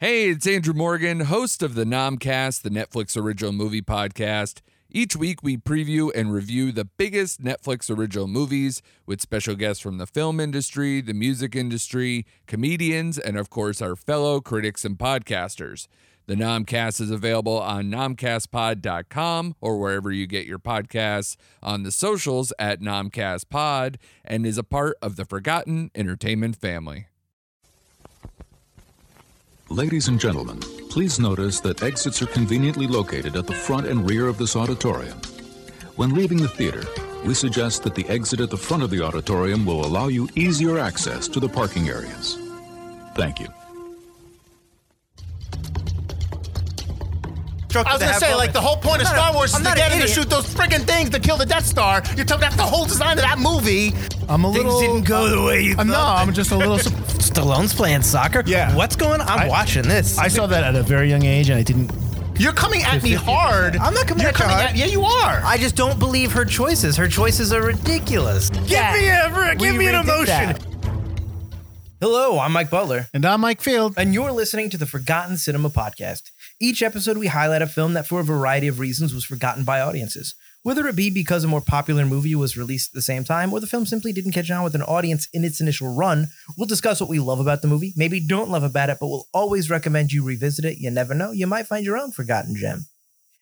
Hey, it's Andrew Morgan, host of the Nomcast, the Netflix original movie podcast. Each week, we preview and review the biggest Netflix original movies with special guests from the film industry, the music industry, comedians, and of course, our fellow critics and podcasters. The Nomcast is available on nomcastpod.com or wherever you get your podcasts, on the socials at nomcastpod, and is a part of the Forgotten Entertainment family. Ladies and gentlemen, please notice that exits are conveniently located at the front and rear of this auditorium. When leaving the theater, we suggest that the exit at the front of the auditorium will allow you easier access to the parking areas. Thank you. I was gonna say, like the whole point of I'm not Star a- Wars is I'm to get an him to shoot those friggin' things to kill the Death Star. You're talking about the whole design of that movie. I'm a Things little. didn't go the way you I'm, no. I'm just a little. sup- Stallone's playing soccer. Yeah. What's going on? I'm I- watching this. I saw that at a very young age, and I didn't. You're coming at me hard. I'm not coming You're at you coming hard. At, yeah, you are. I just don't believe her choices. Her choices are ridiculous. Give me a, give We me an emotion. that. Hello, I'm Mike Butler, And I'm Mike Field. and you're listening to the Forgotten Cinema Podcast. Each episode, we highlight a film that, for a variety of reasons, was forgotten by audiences. Whether it be because a more popular movie was released at the same time, or the film simply didn't catch on with an audience in its initial run, we'll discuss what we love about the movie, maybe don't love about it, but we'll always recommend you revisit it. You never know, you might find your own forgotten gem.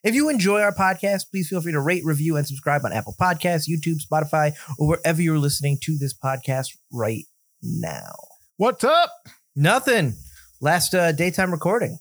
If you enjoy our podcast, please feel free to rate, review, and subscribe on Apple Podcasts, YouTube, Spotify, or wherever you're listening to this podcast right now. What's up? Nothing. Last uh, daytime recording.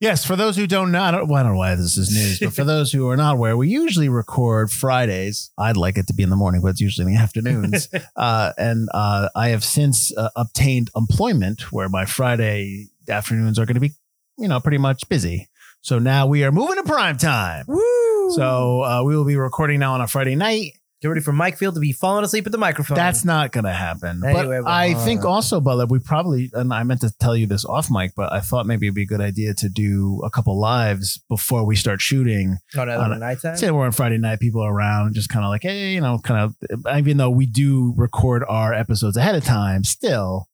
Yes, for those who don't know, I don't, well, I don't know why this is news, but for those who are not aware, we usually record Fridays. I'd like it to be in the morning, but it's usually in the afternoons. uh, and uh, I have since uh, obtained employment where my Friday afternoons are going to be, you know, pretty much busy. So now we are moving to prime time. Woo! So uh, we will be recording now on a Friday night. Get ready for Mike Field to be falling asleep at the microphone. That's not going to happen. Anyway, but I well, think uh, also, Butler, we probably, and I meant to tell you this off mic, but I thought maybe it'd be a good idea to do a couple lives before we start shooting. oh, on no, a- nighttime. Say we're on Friday night, people are around, just kind of like, hey, you know, kind of, even though we do record our episodes ahead of time, still,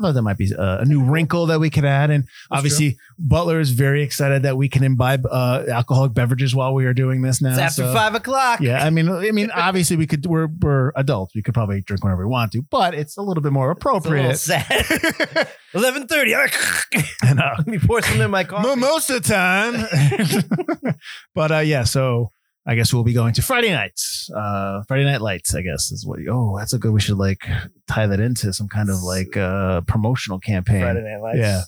I thought that might be a, a new wrinkle that we could add. And obviously, Butler is very excited that we can imbibe uh, alcoholic beverages while we are doing this now. It's after so- five o'clock. yeah, I mean, I mean, obviously, we could. We're we're adults. We could probably drink whenever we want to, but it's a little bit more It's a little appropriate. sad. Eleven thirty. And, uh, Let me pour some in my coffee. most of the time. but uh, yeah, so I guess we'll be going to Friday nights. Uh, Friday night lights. I guess is what. Oh, that's a good. We should like tie that into some kind of like uh promotional campaign. Friday Night Lights. Yeah.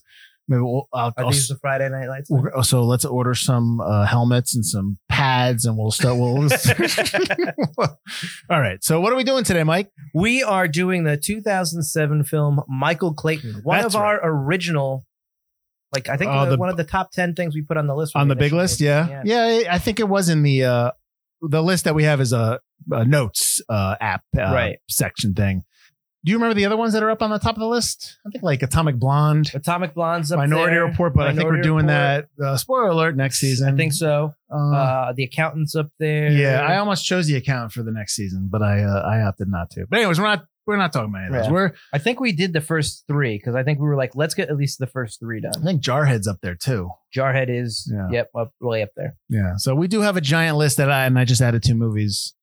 Maybe we'll. I'll, Are I'll these the Friday Night Lights? we're- so let's order some uh, helmets and some pads, and we'll start. We'll. All right. So what are we doing today, Mike? We are doing the 2007 film Michael Clayton, one That's of our original, like I think Oh, the- the- one of the top ten things we put on the list. on the big list did it. yeah. yeah i think it was in the uh the list that we have is a, a notes uh app uh, Right. section thing do you remember the other ones that are up on the top of the list i think like atomic blonde Atomic Blonde's up minority there. report but i think we're doing Report. that uh, spoiler alert next season I think so. uh, Uh, the accountant's up there. yeah i almost chose the account for the next season but i uh, i opted not to but anyways we're not we're not talking about any of those. Yeah. we're I think we did the first three because I think we were like, let's get at least the first three done. i think jarhead's up there too Jarhead is, Yeah. yep, up way up there. yeah so we do have a giant list that i and i just added two movies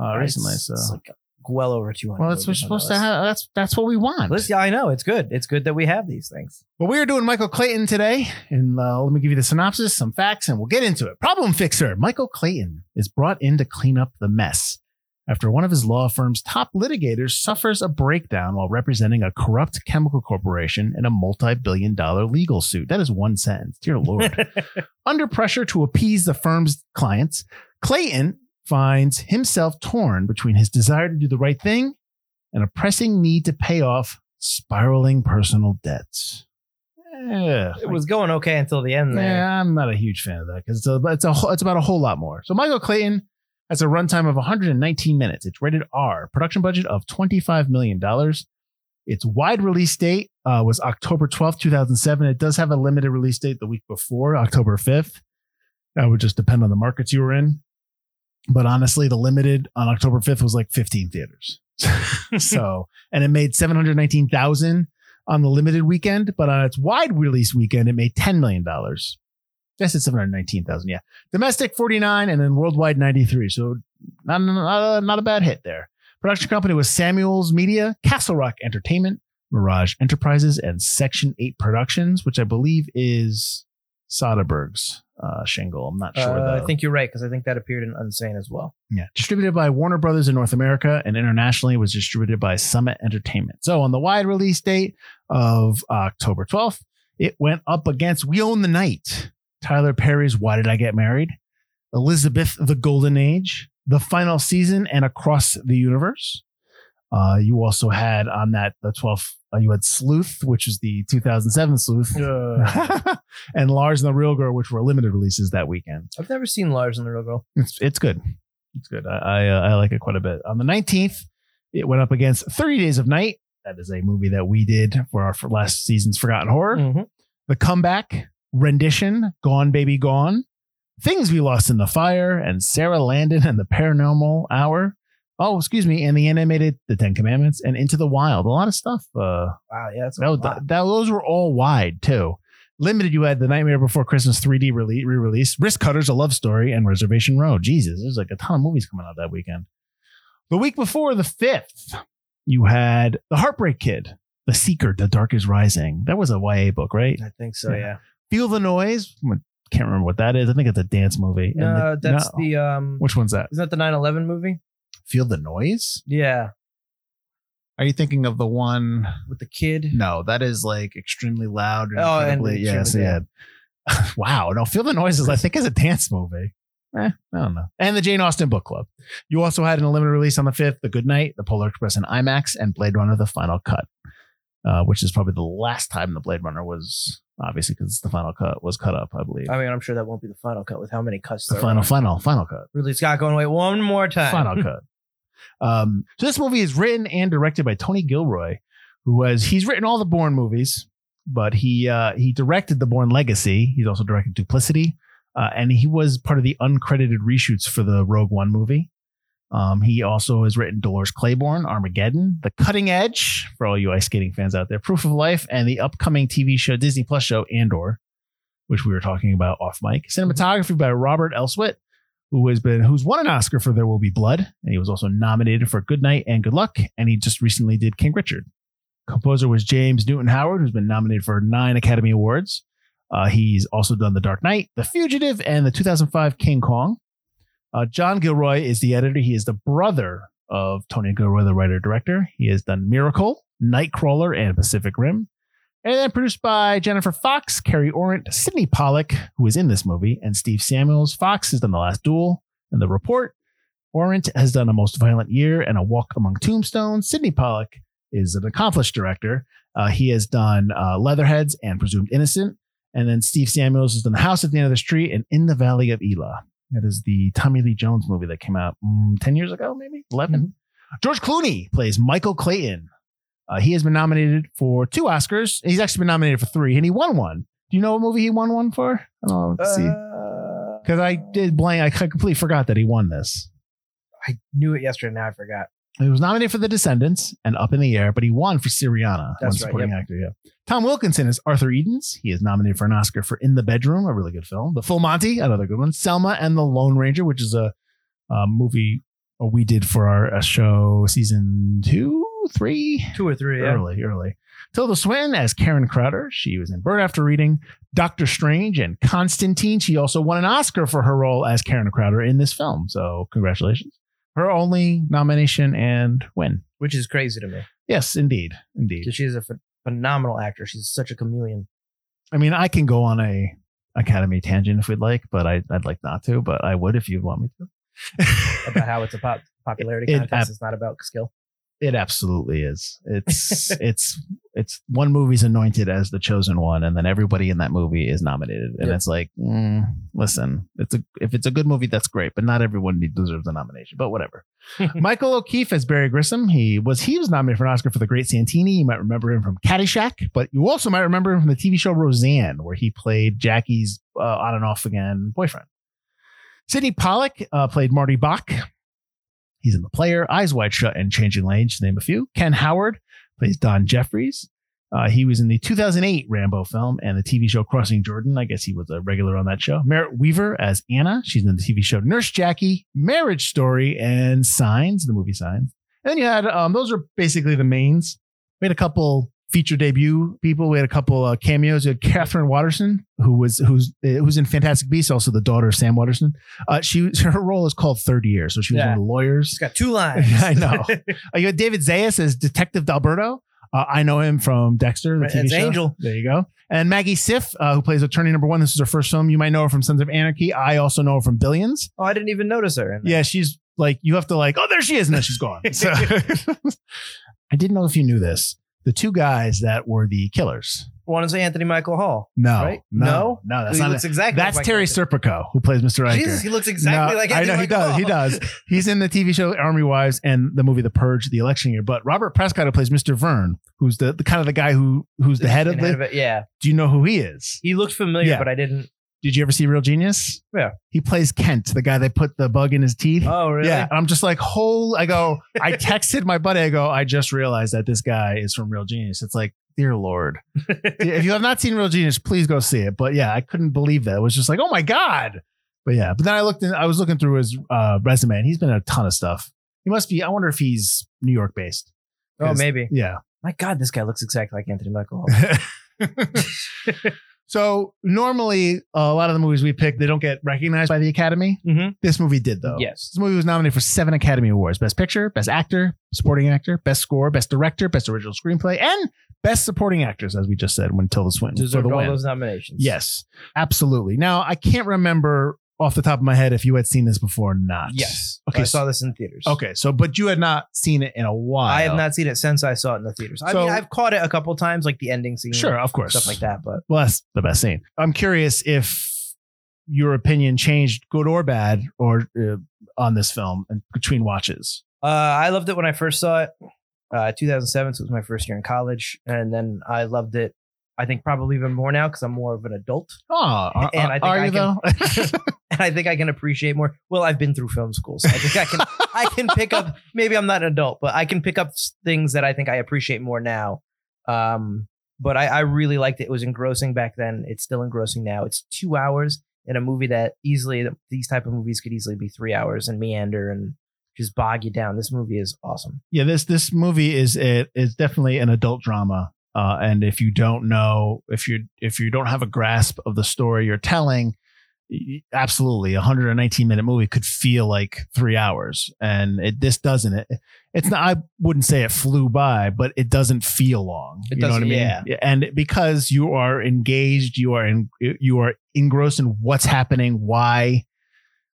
uh recently It's- so it's like well over 200. well that's what we're supposed that to have that's that's what we want Listen, yeah, I know it's good. It's good that we have these things. But we are doing Michael Clayton today. And uh, let me give you the synopsis, some facts, and we'll get into it. Problem fixer Michael Clayton is brought in to clean up the mess after one of his law firm's top litigators suffers a breakdown while representing a corrupt chemical corporation in a multi billion dollar legal suit. That is one sentence. Dear Lord. Under pressure to appease the firm's clients, Clayton finds himself torn between his desire to do the right thing and a pressing need to pay off spiraling personal debts. Yeah, It was going okay until the end there. yeah, I'm not a huge fan of that because it's a, it's a it's about a whole lot more. So Michael Clayton has a runtime of 119 minutes. It's rated R. Production budget of 25 million dollars. Its wide release date uh, was October 12th, 2007. It does have a limited release date the week before, October 5th. That would just depend on the markets you were in. But honestly, the limited on October 5th was like 15 theaters. so, and it made 719,000 on the limited weekend, but on its wide release weekend, it made $10 million. Guess it's 719,000. Yeah. Domestic 49 and then worldwide 93. So not, not, not a bad hit there. Production company was Samuels Media, Castle Rock Entertainment, Mirage Enterprises, and Section 8 Productions, which I believe is Soderbergh's uh, shingle. I'm not sure. Uh, though. I think you're right because I think that appeared in Unsane as well. Yeah. Distributed by Warner Brothers in North America and internationally was distributed by Summit Entertainment. So on the wide release date of October 12th, it went up against We Own the Night, Tyler Perry's Why Did I Get Married, Elizabeth the Golden Age, The Final Season, and Across the Universe. Uh, you also had on that the 12th, uh, you had Sleuth, which is the 2007 Sleuth, and Lars and the Real Girl, which were limited releases that weekend. I've never seen Lars and the Real Girl. It's it's good. It's good. I I, uh, I like it quite a bit. On the nineteenth, it went up against Thirty Days of Night. That is a movie that we did for our for last season's Forgotten Horror. Mhm. The Comeback, Rendition, Gone Baby Gone, Things We Lost in the Fire, and Sarah Landon and the Paranormal Hour. Oh, excuse me, and the animated The Ten Commandments and Into the Wild. A lot of stuff. Uh, Wow, yeah, that, lot. that, those were all wide too. Limited, you had the Nightmare Before Christmas 3D re release, Wristcutters, a love story, and Reservation Road. Jesus, there's like a ton of movies coming out that weekend. The week before, the fifth, you had The Heartbreak Kid, The Seeker, The Dark is Rising. That was a YA book, right? I think so. Yeah. Yeah. Feel the Noise. Can't remember what that is. I think it's a dance movie. And No, the- that's no. the um. Which one's that? Isn't that the 9/11 movie? Feel the Noise? Yeah, Are you thinking of the one? with the kid. No, that is like extremely loud. And Oh, and incredibly- yeah, so extremely- yeah. wow. No, Feel the Noises, I think, is a dance movie. Eh, I don't know. And the Jane Austen Book Club. You also had an limited release on the 5th, The Good Night, The Polar Express in IMAX, and Blade Runner, The Final Cut, uh, which is probably the last time the Blade Runner was, obviously, because the final cut was cut up, I believe. I mean, I'm sure that won't be the final cut with how many cuts. the there final, are. final, final cut. Ridley Scott going, wait one more time. Final cut. Um, so this movie is written and directed by Tony Gilroy, who was he's written all the Bourne movies, but he uh, he directed the Bourne Legacy. He's also directed Duplicity, uh, and he was part of the uncredited reshoots for the Rogue One movie. Um, he also has written Dolores Claiborne, Armageddon, The Cutting Edge for all you ice skating fans out there, Proof of Life, and the upcoming TV show Disney Plus show Andor, which we were talking about off mic. Cinematography by Robert Elswit, who has been who's won an Oscar for There Will Be Blood, and he was also nominated for Good Night and Good Luck, and he just recently did King Richard. Composer was James Newton Howard, who's been nominated for nine Academy Awards. Uh, he's also done The Dark Knight, The Fugitive, and the 2005 King Kong. Uh, John Gilroy is the editor. He is the brother of Tony Gilroy, the writer director. He has done Miracle, Nightcrawler, and Pacific Rim. And then produced by Jennifer Fox, Kerry Orent, Sydney Pollack, who is in this movie, and Steve Samuels. Fox has done The Last Duel and The Report. Orent has done A Most Violent Year and A Walk Among Tombstones. Sydney Pollack is an accomplished director. Uh, he has done uh, Leatherheads and Presumed Innocent. And then Steve Samuels has done The House at the End of the Street and In the Valley of Elah. That is the Tommy Lee Jones movie that came out mm, 10 years ago, maybe 11. George Clooney plays Michael Clayton. Uh, he has been nominated for two Oscars. He's actually been nominated for three, and he won one. Do you know what movie he won one for? I don't know. Let's see. Uh, Because I did blank. I completely forgot that he won this. I knew it yesterday. Now I forgot. He was nominated for The Descendants and Up in the Air, but he won for Syriana. That's one right, supporting actor. Yeah. Tom Wilkinson is Arthur Edens. He is nominated for an Oscar for In the Bedroom, a really good film. The Full Monty, another good one. Selma and the Lone Ranger, which is a, a movie we did for our show season two, three, Two or three. Yeah. early, early. Tilda Swinton as Karen Crowder. She was in Burn After Reading, Doctor Strange, and Constantine. She also won an Oscar for her role as Karen Crowder in this film. So congratulations. Her only nomination and win. Which is crazy to me Yes, indeed. Indeed. she's a ph- phenomenal actor. She's such a chameleon. I mean, I can go on a Academy tangent if we'd like, but I, I'd like not to, but I would if you'd want me to. About how it's a pop popularity It- contest. it- it's not about skill. It absolutely is. It's it's it's one movie's anointed as the chosen one, and then everybody in that movie is nominated, and Yep. it's like, mm, listen, it's a if it's a good movie, that's great, but not everyone deserves a nomination. But whatever. Michael O'Keefe as Barry Grissom. He was he was nominated for an Oscar for The Great Santini. You might remember him from Caddyshack, but you also might remember him from the TV show Roseanne, where he played Jackie's uh, on and off again boyfriend. Sydney Pollack uh, played Marty Bach. He's in The Player, Eyes Wide Shut, and Changing Lanes, to name a few. Ken Howard plays Don Jeffries. Uh, he was in the 2008 Rambo film and the TV show Crossing Jordan. I guess he was a regular on that show. Merritt Wever as Anna. She's in the TV show Nurse Jackie, Marriage Story, and Signs, the movie Signs. And then you had um, those are basically the mains. We had a couple feature debut people. We had a couple uh, cameos. We had Katherine Waterston, who was who's uh, who's in Fantastic Beasts, also the daughter of Sam Waterston. Uh, she her role is called Third Year, so she was Yeah. one of the lawyers. He's got two lines. I know. Uh, you had David Zayas as Detective Dalberto. Uh, I know him from Dexter, the Right, TV show. Angel. There you go. And Maggie Siff, uh, who plays attorney number one. This is her first film. You might know her from Sons of Anarchy. I also know her from Billions. oh, I didn't even notice her. Yeah, she's like you have to like, oh, there she is, and then she's gone. So I didn't know if you knew this. The two guys that were the killers. One is Anthony Michael Hall. No, Right? no, No? no. That's he not. looks it. exactly That's like Terry. Serpico, who plays Mr. Riker. Jesus, he looks exactly No, like I Anthony know he Michael does. He does. He's in the TV show Army Wives and the movie The Purge, the election year. But Robert Prescott, who plays Mr. Verne, who's the, the kind of the guy who who's the head of the. it. Yeah. Do you know who he is? He looked familiar, Yeah. but I didn't. Did you ever see Real Genius? Yeah. He plays Kent, the guy that put the bug in his teeth. Oh, really? Yeah, I'm just like whole. I go. I texted my buddy. I go. I just realized that this guy is from Real Genius. It's like, dear lord, if you have not seen Real Genius, please go see it. But yeah, I couldn't believe that. It was just like, oh my god. But yeah, but then I looked. In, I was looking through his uh, resume, and he's been in a ton of stuff. He must be. I wonder if he's New York based. Oh, maybe. Yeah. My God, this guy looks exactly like Anthony Michael Hall. so normally, a lot of the movies we pick, they don't get recognized by the Academy. Mhm. This movie did though. Yes. This movie was nominated for seven Academy Awards Best Picture, Best Actor, Supporting Actor, Best Score, Best Director, Best Original Screenplay, and Best Supporting Actors, as we just said, when Tilda Swinton Deserved all win. those nominations. Yes, absolutely. Now, I can't remember off the top of my head if you had seen this before or not. Yes. Okay, I saw this in theaters. Okay, so, but you had not seen it in a while. I have not seen it since I saw it in the theaters. I So- mean, I've caught it a couple times, like the ending scene, Sure, of course. stuff like that. But Well, that's the best scene. I'm curious if your opinion changed, good or bad, or uh, on this film and between watches. uh, I loved it when I first saw it. Uh, 2007, so it was my first year in college, and then I loved it. I think probably even more now because I'm more of an adult, Oh, are, And I think are I you can- though? and I think I can appreciate more. Well, I've been through film school, so I think I can I can pick up. Maybe I'm not an adult, but I can pick up things that I think I appreciate more now. Um, but I, I really liked it. It was engrossing back then. It's still engrossing now. It's two hours in a movie that easily these type of movies could easily be three hours and meander and just bog you down. This movie is awesome. yeah, this this movie is it is definitely an adult drama. Uh, and if you don't know, if you if you don't have a grasp of the story you're telling, absolutely, a 119 minute movie could feel like three hours, and it this doesn't. It, it's not. I wouldn't say it flew by, but it doesn't feel long. It you know what I mean? yeah. And because you are engaged, you are in, you are engrossed in what's happening, why,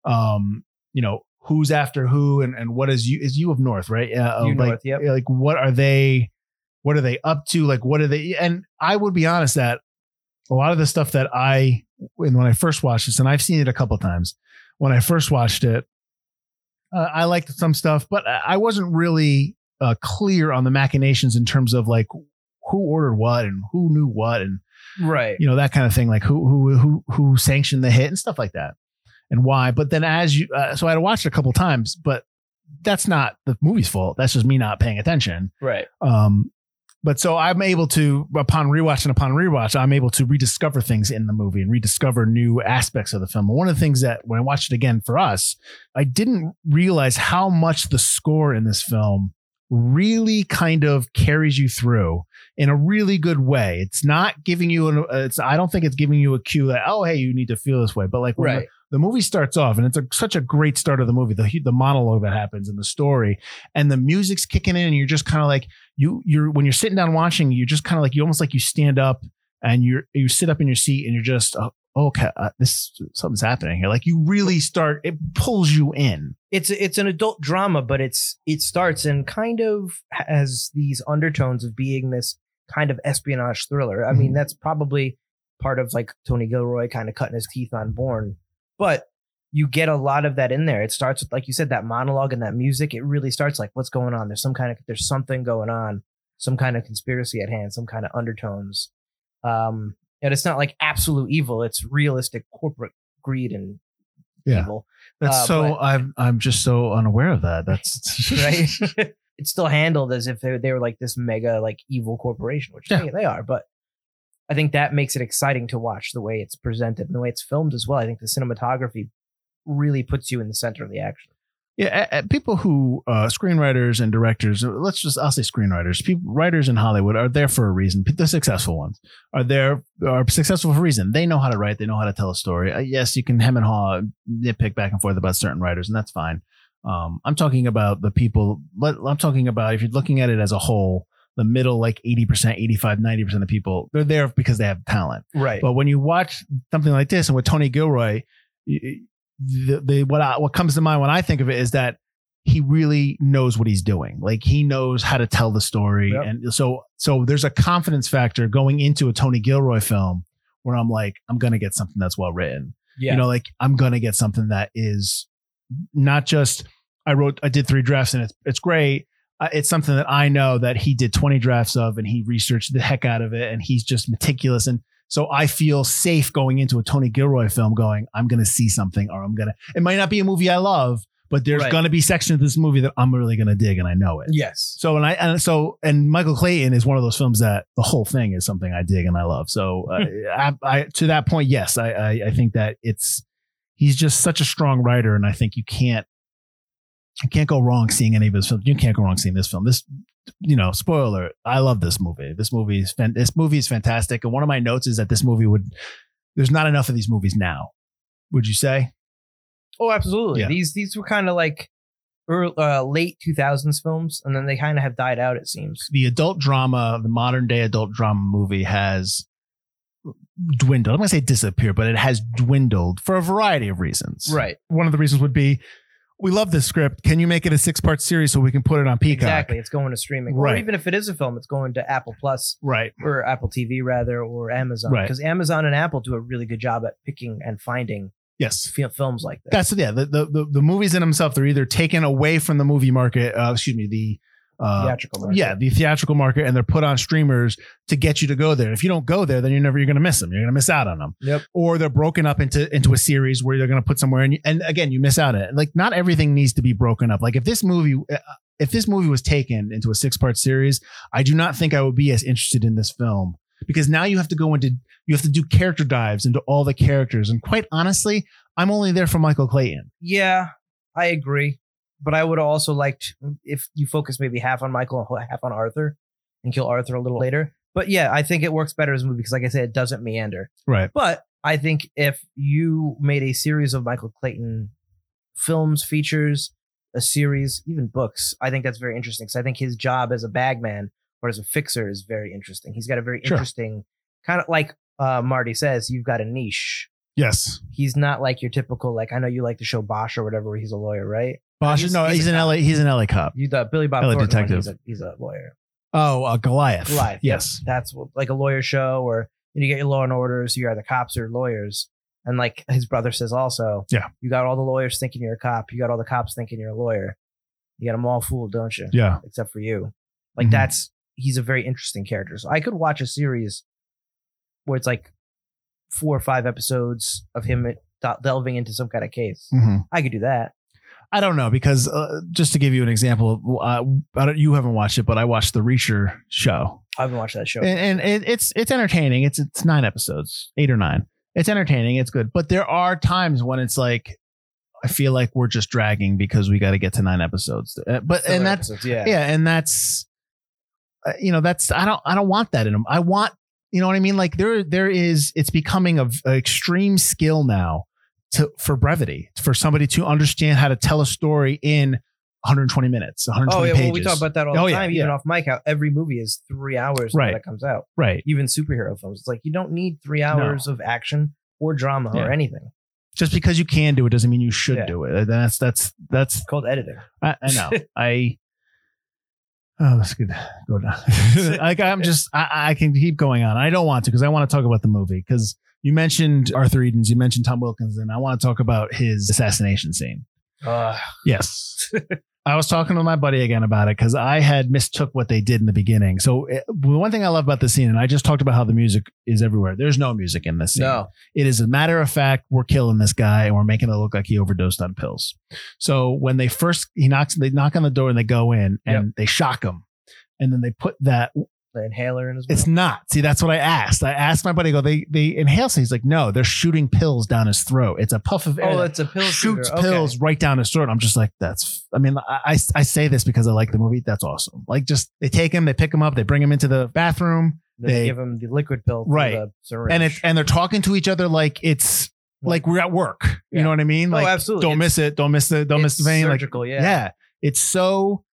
um, you know, who's after who, and and what is you is you of North, right? Yeah, You like, North, yep. Like what are they? What are they up to? Like what are they? And I would be honest that a lot of the stuff that I when when I first watched this, and I've seen it a couple of times. When I first watched it, uh, I liked some stuff, but I wasn't really uh, clear on the machinations in terms of like who ordered what and who knew what and Right. you know that kind of thing like who who who who sanctioned the hit and stuff like that and why but then as you uh, so i had watched it a couple times but that's not the movie's fault that's just me not paying attention Right. um but so i'm able to upon rewatch and upon rewatch i'm able to rediscover things in the movie and rediscover new aspects of the film and one of the things that when i watched it again for us i didn't realize how much the score in this film really kind of carries you through in a really good way. It's not giving you an. uh, It's I don't think it's giving you a cue that oh hey you need to feel this way. But like Right. The, movie starts off and it's a, such a great start of the movie, the the monologue that happens and the story and the music's kicking in and you're just kind of like you you're when you're sitting down watching you're just kind of like you almost like you stand up and you're you sit up in your seat and you're just uh, okay uh, this something's happening here like you really start it pulls you in it's it's an adult drama, but it's it starts and kind of has these undertones of being this kind of espionage thriller. I mean, Mhm. that's probably part of like Tony Gilroy kind of cutting his teeth on Bourne, but you get a lot of that in there. It starts with like you said that monologue and that music. It really starts like what's going on. There's some kind of there's something going on, some kind of conspiracy at hand, some kind of undertones. Um, and it's not like absolute evil. It's realistic corporate greed and Yeah. evil. that's Uh, so but- i'm i'm just so unaware of that that's right? it's still handled as if they, they were like this mega like evil corporation, which Yeah. they, they are. But I think that makes it exciting to watch the way it's presented and the way it's filmed as well. I think the cinematography really puts you in the center of the action. Yeah, people who uh, screenwriters and directors. uh, Let's just I'll say screenwriters. People, writers in Hollywood are there for a reason. The successful ones are there are successful for a reason. They know how to write. They know how to tell a story. Uh, yes, you can hem and haw, nitpick back and forth about certain writers, and that's fine. Um, I'm talking about the people. I'm talking about if you're looking at it as a whole, the middle like 80%, 85, 90% of people they're there because they have talent. Right. But when you watch something like this, and with Tony Gilroy, the, the what I, what comes to mind when I think of it is that he really knows what he's doing. Like he knows how to tell the story, Yep. and so so there's a confidence factor going into a Tony Gilroy film where I'm like, I'm gonna get something that's well written. yeah. You know, like I'm gonna get something that is not just I wrote I did three drafts and it's it's great. It's something that I know that he did 20 drafts of and he researched the heck out of it and he's just meticulous and so I feel safe going into a Tony Gilroy film going I'm going to see something or I'm going to it might not be a movie I love but there's Right. going to be sections of this movie that I'm really going to dig and I know it. yes. So and I and so and Michael Clayton is one of those films that the whole thing is something I dig and I love. So uh, I, I to that point, yes, I, I I think that it's he's just such a strong writer, and I think you can't you can't go wrong seeing any of his films. You can't go wrong seeing this film. This you know, spoiler. I love this movie. This movie is fan- this movie is fantastic. And one of my notes is that this movie would there's not enough of these movies now. Would you say? Oh, absolutely. Yeah. These these were kind of like early, uh, late 2000s films, and then they kind of have died out. It seems. the adult drama, the modern day adult drama movie has dwindled. I'm going to say disappeared, but it has dwindled for a variety of reasons. Right. One of the reasons would be we love this script. Can you make it a six part series so we can put it on Peacock? Exactly. It's going to streaming, or Right. even if it is a film, it's going to Apple Plus Right. or Apple TV rather, or Amazon. Right. Because Amazon and Apple do a really good job at picking and finding Yes. films like that. That's yeah. The, the the the movies in themselves they're either taken away from the movie market. Uh, excuse me. The uh, theatrical. market. yeah, the theatrical market, and they're put on streamers to get you to go there. If you don't go there, then you're never you're going to miss them. You're going to miss out on them. Yep. Or they're broken up into into a series where they're going to put somewhere, and and again, you miss out on it. Like not everything needs to be broken up. Like if this movie. uh, If this movie was taken into a six part series, I do not think I would be as interested in this film because now you have to go into you have to do character dives into all the characters, and quite honestly, I'm only there for Michael Clayton. Yeah, I agree. But I would also liked if you focus maybe half on Michael and half on Arthur and kill Arthur a little later. But yeah, I think it works better as a movie because, like I said, it doesn't meander. Right. But I think if you made a series of Michael Clayton films, features, a series, even books, I think that's very interesting because I think his job as a bagman or as a fixer is very interesting. He's got a very Sure. interesting kind of like uh, Marty says, you've got a niche. Yes. He's not like your typical like I know you like the show Bosch or whatever where he's a lawyer, right? Bosch, He's- no, he's he's, an. LA. He's an LA cop. You the Billy Bob LA Thornton detective. he's a, he's a lawyer. Oh, uh, Goliath. Goliath. Yes. That's what, like a lawyer show or you get your law and orders, you are the cops or lawyers. And like his brother says also, Yeah. you got all the lawyers thinking you're a cop. You got all the cops thinking you're a lawyer. You got them all fooled, don't you? Yeah. Except for you. Like Mhm. that's, he's a very interesting character. So I could watch a series where it's like four or five episodes of him delving into some kind of case. hmm I could do that. I don't know because uh, just to give you an example, uh, I don't, you haven't watched it, but I watched the Reacher show, I haven't watched that show. and, and it, it's it's entertaining. It's it's nine episodes, eight or nine. It's entertaining. It's good, but there are times when it's like I feel like we're just dragging because we got to get to nine episodes. Uh, but and that's episodes, yeah. yeah, and that's uh, you know that's I don't I don't want that in them. I want you know what I mean. Like there there is it's becoming of a extreme skill now to for brevity for somebody to understand how to tell a story in 120 minutes, 120 Oh yeah, pages. well, we talk about that all Oh, the yeah, time, even yeah. off mic. How every movie is three hours Right. when it comes out. right. Even superhero films, it's like you don't need three hours of action or drama Yeah. or anything. Just because you can do it doesn't mean you should Yeah. do it. Uh, that's that's that's It's called editing. I, I know. I oh, that's good. Go down. like I'm just I, I can keep going on. I don't want to because I want to talk about the movie because you mentioned Arthur Edens, you mentioned Tom Wilkins, and I want to talk about his assassination scene. Uh, Yes. I was talking to my buddy again about it because I had mistook what they did in the beginning. So it, one thing I love about the scene, and I just talked about how the music is everywhere. There's no music in this scene. No. It is a matter of fact, we're killing this guy and we're making it look like he overdosed on pills. So when they first he knocks, they knock on the door and they go in and they shock him, and then they put that The inhaler in his mouth. it's not. See, that's what I asked. I asked my buddy, I go, they they inhale. So he's like, no, they're shooting pills down his throat. It's a puff of oh, air. Oh, it's a pill shoots shooter. Okay. pills right down his throat. I'm just like, that's. I mean, I, I say this because I like the movie. That's awesome. Like, just they take him, they pick him up, they bring him into the bathroom, they, they- give him the liquid pill, Right. The syringe. and it and they're talking to each other like it's like we're at work. You know what I mean? Oh, Like, absolutely. don't It's- miss it. Don't miss the don't miss the vein. Like, surgical, yeah. yeah, it's so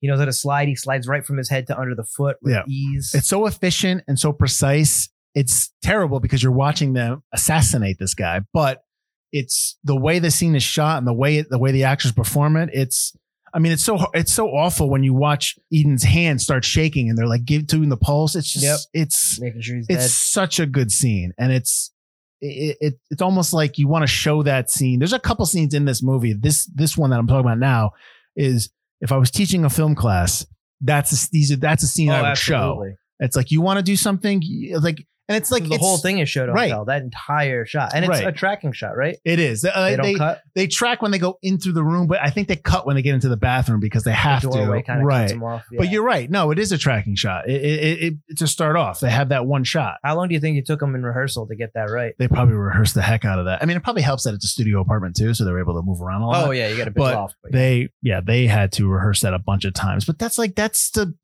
he knows how to slide. He slides right from his head to under the foot with Yeah. ease. it's so efficient and so precise. It's terrible because you're watching them assassinate this guy, but it's the way the scene is shot and the way the way the actors perform it. It's I mean, it's so it's so awful when you watch Eden's hand start shaking and they're like give, doing the pulse. It's just Yep. it's making sure he's it's dead. such a good scene and it's it, it it's almost like you want to show that scene there's a couple scenes in this movie this this one that i'm talking about now is if i was teaching a film class that's a, these are that's a scene oh, i would show. it's like you want to do something like and it's like the it's, whole thing is showed on right. tell. That entire shot, and it's Right. a tracking shot, right? it is Uh, They they, they track when they go in through the room but i think they cut when they get into the bathroom because they have the to kind of right off. but you're right no it is a tracking shot it, it, it, to start off they have that one shot How long do you think it took them in rehearsal to get that right? they probably rehearsed the heck out of that. I mean, it probably helps that it's a studio apartment too, so they're able to move around a lot. Oh yeah, you got to But loft. But They, yeah, they had to rehearse that a bunch of times. But that's like that's the.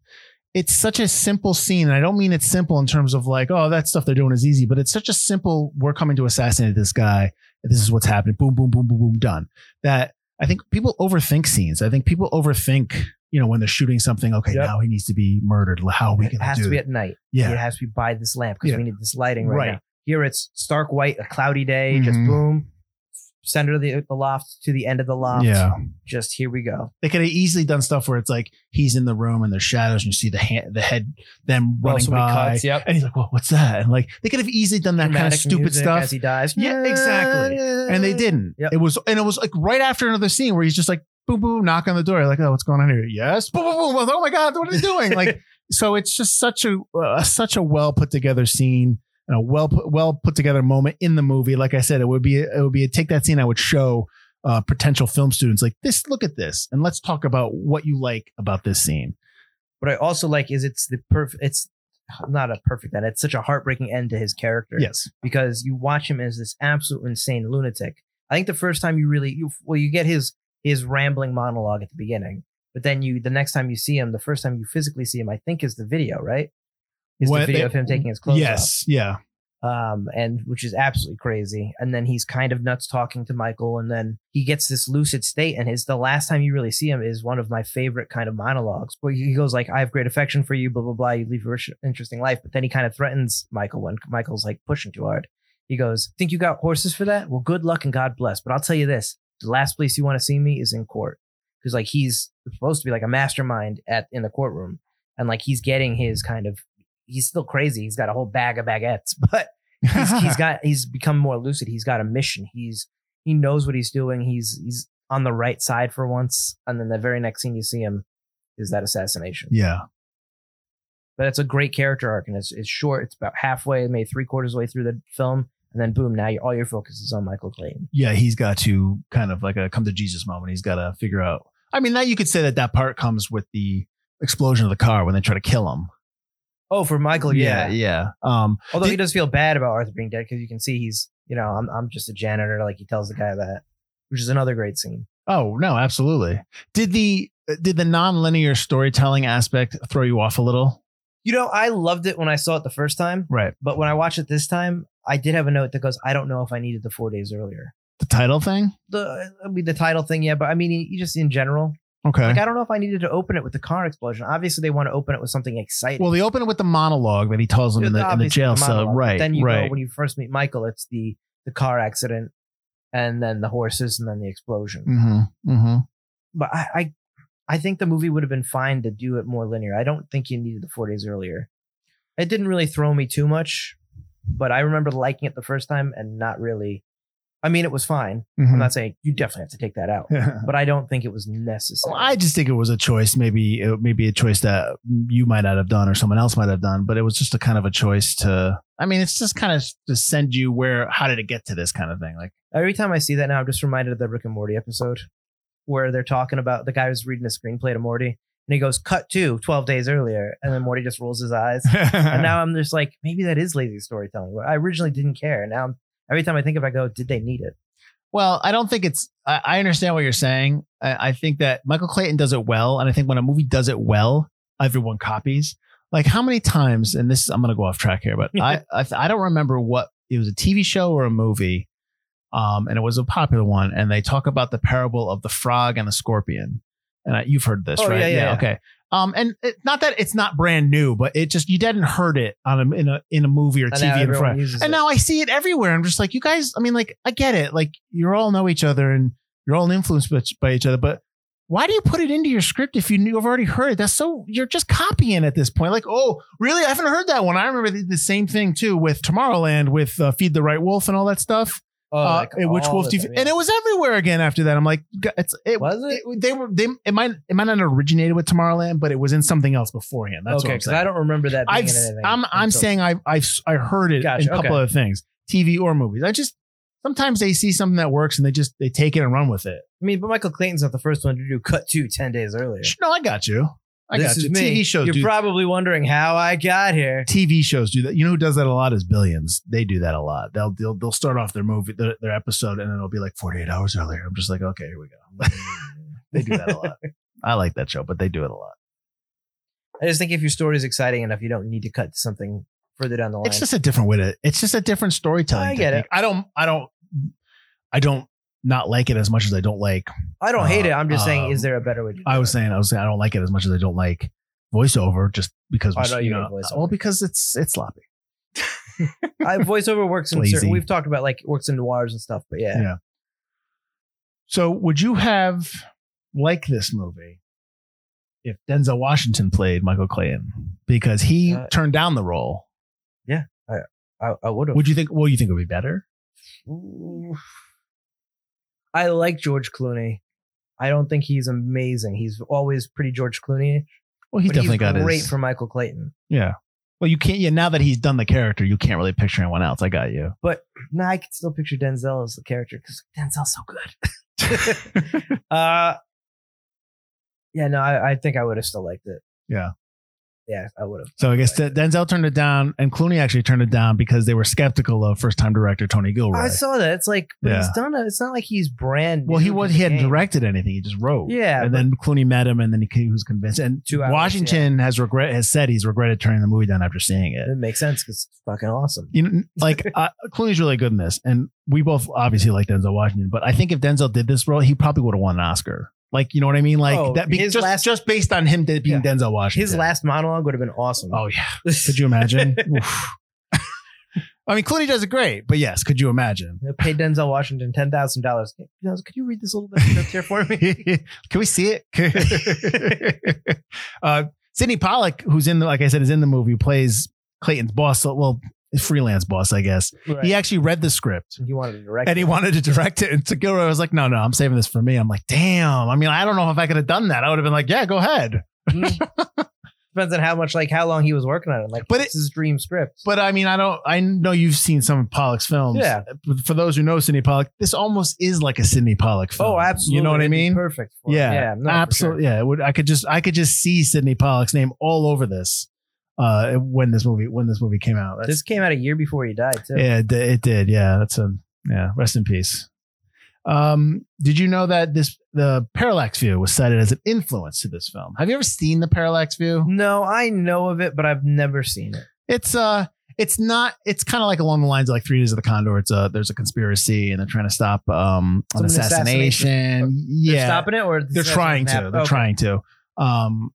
It's such a simple scene, and I don't mean it's simple in terms of like, oh, that stuff they're doing is easy, but it's such a simple. We're coming to assassinate this guy. This is what's happening. Boom, boom, boom, boom, boom, done. That I think people overthink scenes. I think people overthink. You know, when they're shooting something, okay, Yep. now he needs to be murdered. How are we it going has do to be at night. Yeah, It has to be by this lamp because Yeah. we need this lighting right, Right. now. Here it's stark white, a cloudy day, just Mhm. boom, center of the, the loft to the end of the loft. yeah. Just here we go. They could have easily done stuff where it's like he's in the room and there's shadows and you see the hand, the head, them running so many by, cuts, yep. and he's like, "Well, what's that?" And like they could have easily done that kind of stupid stuff. as he dies. Yeah, exactly. and they didn't. Yep. It was, and it was like right after another scene where he's just like, boom, boom, knock on the door. Like, oh, what's going on here? Yes, boom, boom, boom. Oh my god, what are they doing? Like, so it's just such a uh, such a well put together scene a well put, well put together moment in the movie. Like I said, it would be it would be a take that scene I would show uh, potential film students like this. Look at this, and let's talk about what you like about this scene. What I also like is it's the perfect. It's not a perfect end. It's such a heartbreaking end to his character. Yes, because you watch him as this absolute insane lunatic. I think the first time you really you well you get his his rambling monologue at the beginning, but then you the next time you see him, the first time you physically see him, I think is the video, right? Is When the video they- of him taking his clothes yes, yeah, um, and which is absolutely crazy. And then he's kind of nuts talking to Michael, and then he gets this lucid state, and his the last time you really see him is one of my favorite kind of monologues, where he goes like, "I have great affection for you, blah blah blah. You leave a rich- interesting life," but then he kind of threatens Michael when Michael's like pushing too hard. He goes, "Think you got horses for that? Well, good luck and God bless. But I'll tell you this: the last place you want to see me is in court, because like he's supposed to be like a mastermind at in the courtroom, and like he's getting his kind of he's still crazy. He's got a whole bag of baguettes, but he's, he's got he's become more lucid. He's got a mission. He's he knows what he's doing. He's he's on the right side for once, and then the very next scene you see him is that assassination. yeah. But it's a great character arc, and it's it's short. It's about halfway, maybe three quarters way through the film, and then boom, now you all your focus is on Michael Clayton. yeah, he's got to kind of like a come to Jesus moment. He's got to figure out. I mean, now you could say that that part comes with the explosion of the car when they try to kill him. Oh, for Michael, yeah. yeah. Um, Although he does feel bad about Arthur being dead because you can see he's you know I'm I'm just a janitor, like he tells the guy that, which is another great scene. oh no, absolutely. Did the did the non-linear storytelling aspect throw you off a little? You know, I loved it when I saw it the first time. Right. But when I watched it this time, I did have a note that goes, I don't know if I needed the four days earlier. The title thing. The I mean, the title thing, yeah, but I mean, you just in general, Okay. like I don't know if I needed to open it with the car explosion. Obviously, they want to open it with something exciting. well, they open it with the monologue that he tells them in the, in the jail the cell. monologue, but Right. Then you right. go when you first meet Michael, it's the the car accident, and then the horses, and then the explosion. mm-hmm. Mm-hmm. But I, I, I think the movie would have been fine to do it more linear. I don't think you needed the four days earlier. It didn't really throw me too much, but I remember liking it the first time and not really. I mean, it was fine. I'm Mhm. not saying you definitely have to take that out, but I don't think it was necessary. Well, I just think it was a choice, maybe it, maybe a choice that you might not have done or someone else might have done, but it was just a kind of a choice to. I mean, it's just kind of to send you where. How did it get to this kind of thing? Like, Every time I see that now, I'm just reminded of the Rick and Morty episode where they're talking about the guy who's reading a screenplay to Morty and he goes, cut to 12 days earlier. And then Morty just rolls his eyes. and now I'm just like, maybe that is lazy storytelling. I originally didn't care. And now I'm, every time I think of it, I go, did they need it? well, I don't think it's. I, I understand what you're saying. I, I think that Michael Clayton does it well, and I think when a movie does it well, everyone copies. Like how many times? And this, I'm going to go off track here, but I, I I don't remember what it was a TV show or a movie, um, and it was a popular one, and they talk about the parable of the frog and the scorpion. And I, you've heard this, Oh, right? yeah, yeah, yeah. Okay. Um, and it, not that it's not brand new, but it just you didn't heard it on a, in a in a movie or And TV in front. And it. now I see it everywhere. I'm just like, you guys. I mean, like, I get it. Like, you all know each other and you're all influenced by- by each other, but why do you put it into your script if you knew, you've already heard it? That's so you're just copying at this point. Like, oh, really? I haven't heard that one. I remember the, the same thing too with Tomorrowland, with uh, Feed the Right Wolf and all that stuff. Oh, uh, like which wolf you? time, And it was everywhere again after that. I'm like, it's it Was it? they were they. It might it might not have originated with Tomorrowland, but it was in something else beforehand. That's okay, because. I don't remember that being I've, in anything. I'm I'm saying I I've I heard it Gotcha, in a couple okay. of things, TV or movies. I just sometimes they see something that works and they just they take it and run with it. I mean, but Michael Clayton's not the first one to do cut to 10 days earlier. No, I got you. I this got is you. me. TV shows You're do probably wondering how I got here. TV shows do that. You know who does that a lot is Billions. They do that a lot. They'll they'll, they'll start off their movie their, their episode and then it'll be like 48 hours earlier. I'm just like, okay, here we go. they do that a lot. I like that show, but they do it a lot. I just think if your story is exciting enough, you don't need to cut something further down the line. It's just a different way to. It's just a different storytelling. I get it. I don't. I don't. I don't not like it as much as I don't like. I don't hate it. I'm just uh, saying, um, is there a better way to do I was it? saying. I was saying. I don't like it as much as I don't like voiceover, just because. I know you know, voiceover. Well, because it's it's sloppy. I, voiceover works in certain, we've talked about like works in noirs and stuff, but yeah. Yeah. So, would you have liked this movie if Denzel Washington played Michael Clayton because he Uh, turned down the role? Yeah, I, I would have. Would you think? Well, you think it would be better? I like George Clooney. I don't think he's amazing. He's always pretty George Clooney. Well, he's definitely he's got great his. for Michael Clayton. yeah. Well, you can't. Yeah. Now that he's done the character, you can't really picture anyone else. I got you. But now I can still picture Denzel as the character because Denzel's so good. uh yeah, no, I, I think I would have still liked it. Yeah. Yeah, I would have. So I guess Denzel turned it down, and Clooney actually turned it down because they were skeptical of first-time director Tony Gilroy. I saw that. It's like, but he's done it. It's not like he's brand. New. Well, he was he hadn't directed anything; he just wrote. Yeah, and then Clooney met him, and then he, he was convinced. And hours, Washington has regret has said he's regretted turning the movie down after seeing it. It makes sense because it's fucking awesome. You know, like uh, Clooney's really good in this, and we both obviously like Denzel Washington. But I think if Denzel did this role, he probably would have won an Oscar. Like, you know what I mean? Like Oh, that be, his just last- just based on him being Yeah. Denzel Washington. His last monologue would have been awesome. Oh yeah, could you imagine? Oof. I mean, Clooney does it great, but yes, could you imagine? They paid Denzel Washington ten thousand dollars. Could you read this little bit of script here for me? Can we see it? uh, Sydney Pollack, who's in the, like I said, is in the movie, plays Clayton's boss. Well, freelance boss, I guess. Right. He actually read the script He wanted to direct, and he it. wanted to direct it. And Gilroy was like, no, no, I'm saving this for me. I'm like, damn. I mean, I don't know if I could have done that. I would have been like, yeah, go ahead. Mhm. Depends on how much, like, how long he was working on it. Like, But it's his dream script. But I mean, I don't, I know you've seen some of Pollack's films. Yeah. For those who know Sydney Pollack, this almost is like a Sydney Pollack film. oh, absolutely. You know what I It'd be mean? Perfect. It. Yeah, yeah, absolutely. sure. Yeah, it would, I could just I could just see Sydney Pollack's name all over this uh, when this movie when this movie came out. That's, This came out a year before he died, too. yeah, it, did- it did. Yeah, that's a yeah. Rest in peace. Um, did you know that this the parallax view was cited as an influence to this film? Have you ever seen the parallax view? No, I know of it, but I've never seen it. It's uh, it's not. It's kind of like along the lines of like Three Days of the Condor. It's a there's a conspiracy and they're trying to stop um an assassination. assassination. Yeah, They're stopping it, or they're trying to. They're trying to. Um,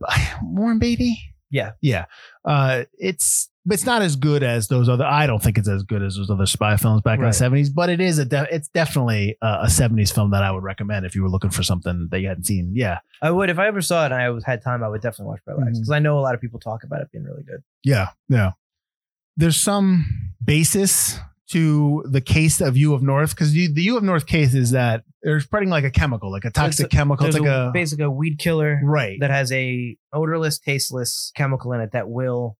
Warren Beatty. Yeah. yeah. Uh, it's it's not as good as those other. I don't think it's as good as those other spy films back in the seventies. But it is a. De- it's definitely a, a seventies film that I would recommend if you were looking for something that you hadn't seen. Yeah, I would if I ever saw it and I was- had time. I would definitely watch Parallax because I know a lot of people talk about it being really good. yeah, yeah. There's some basis to the case of U of North because the U of North case is that they're spreading like a chemical, like a toxic a- chemical. It's like a, a, basically a weed killer right. that has a odorless, tasteless chemical in it that will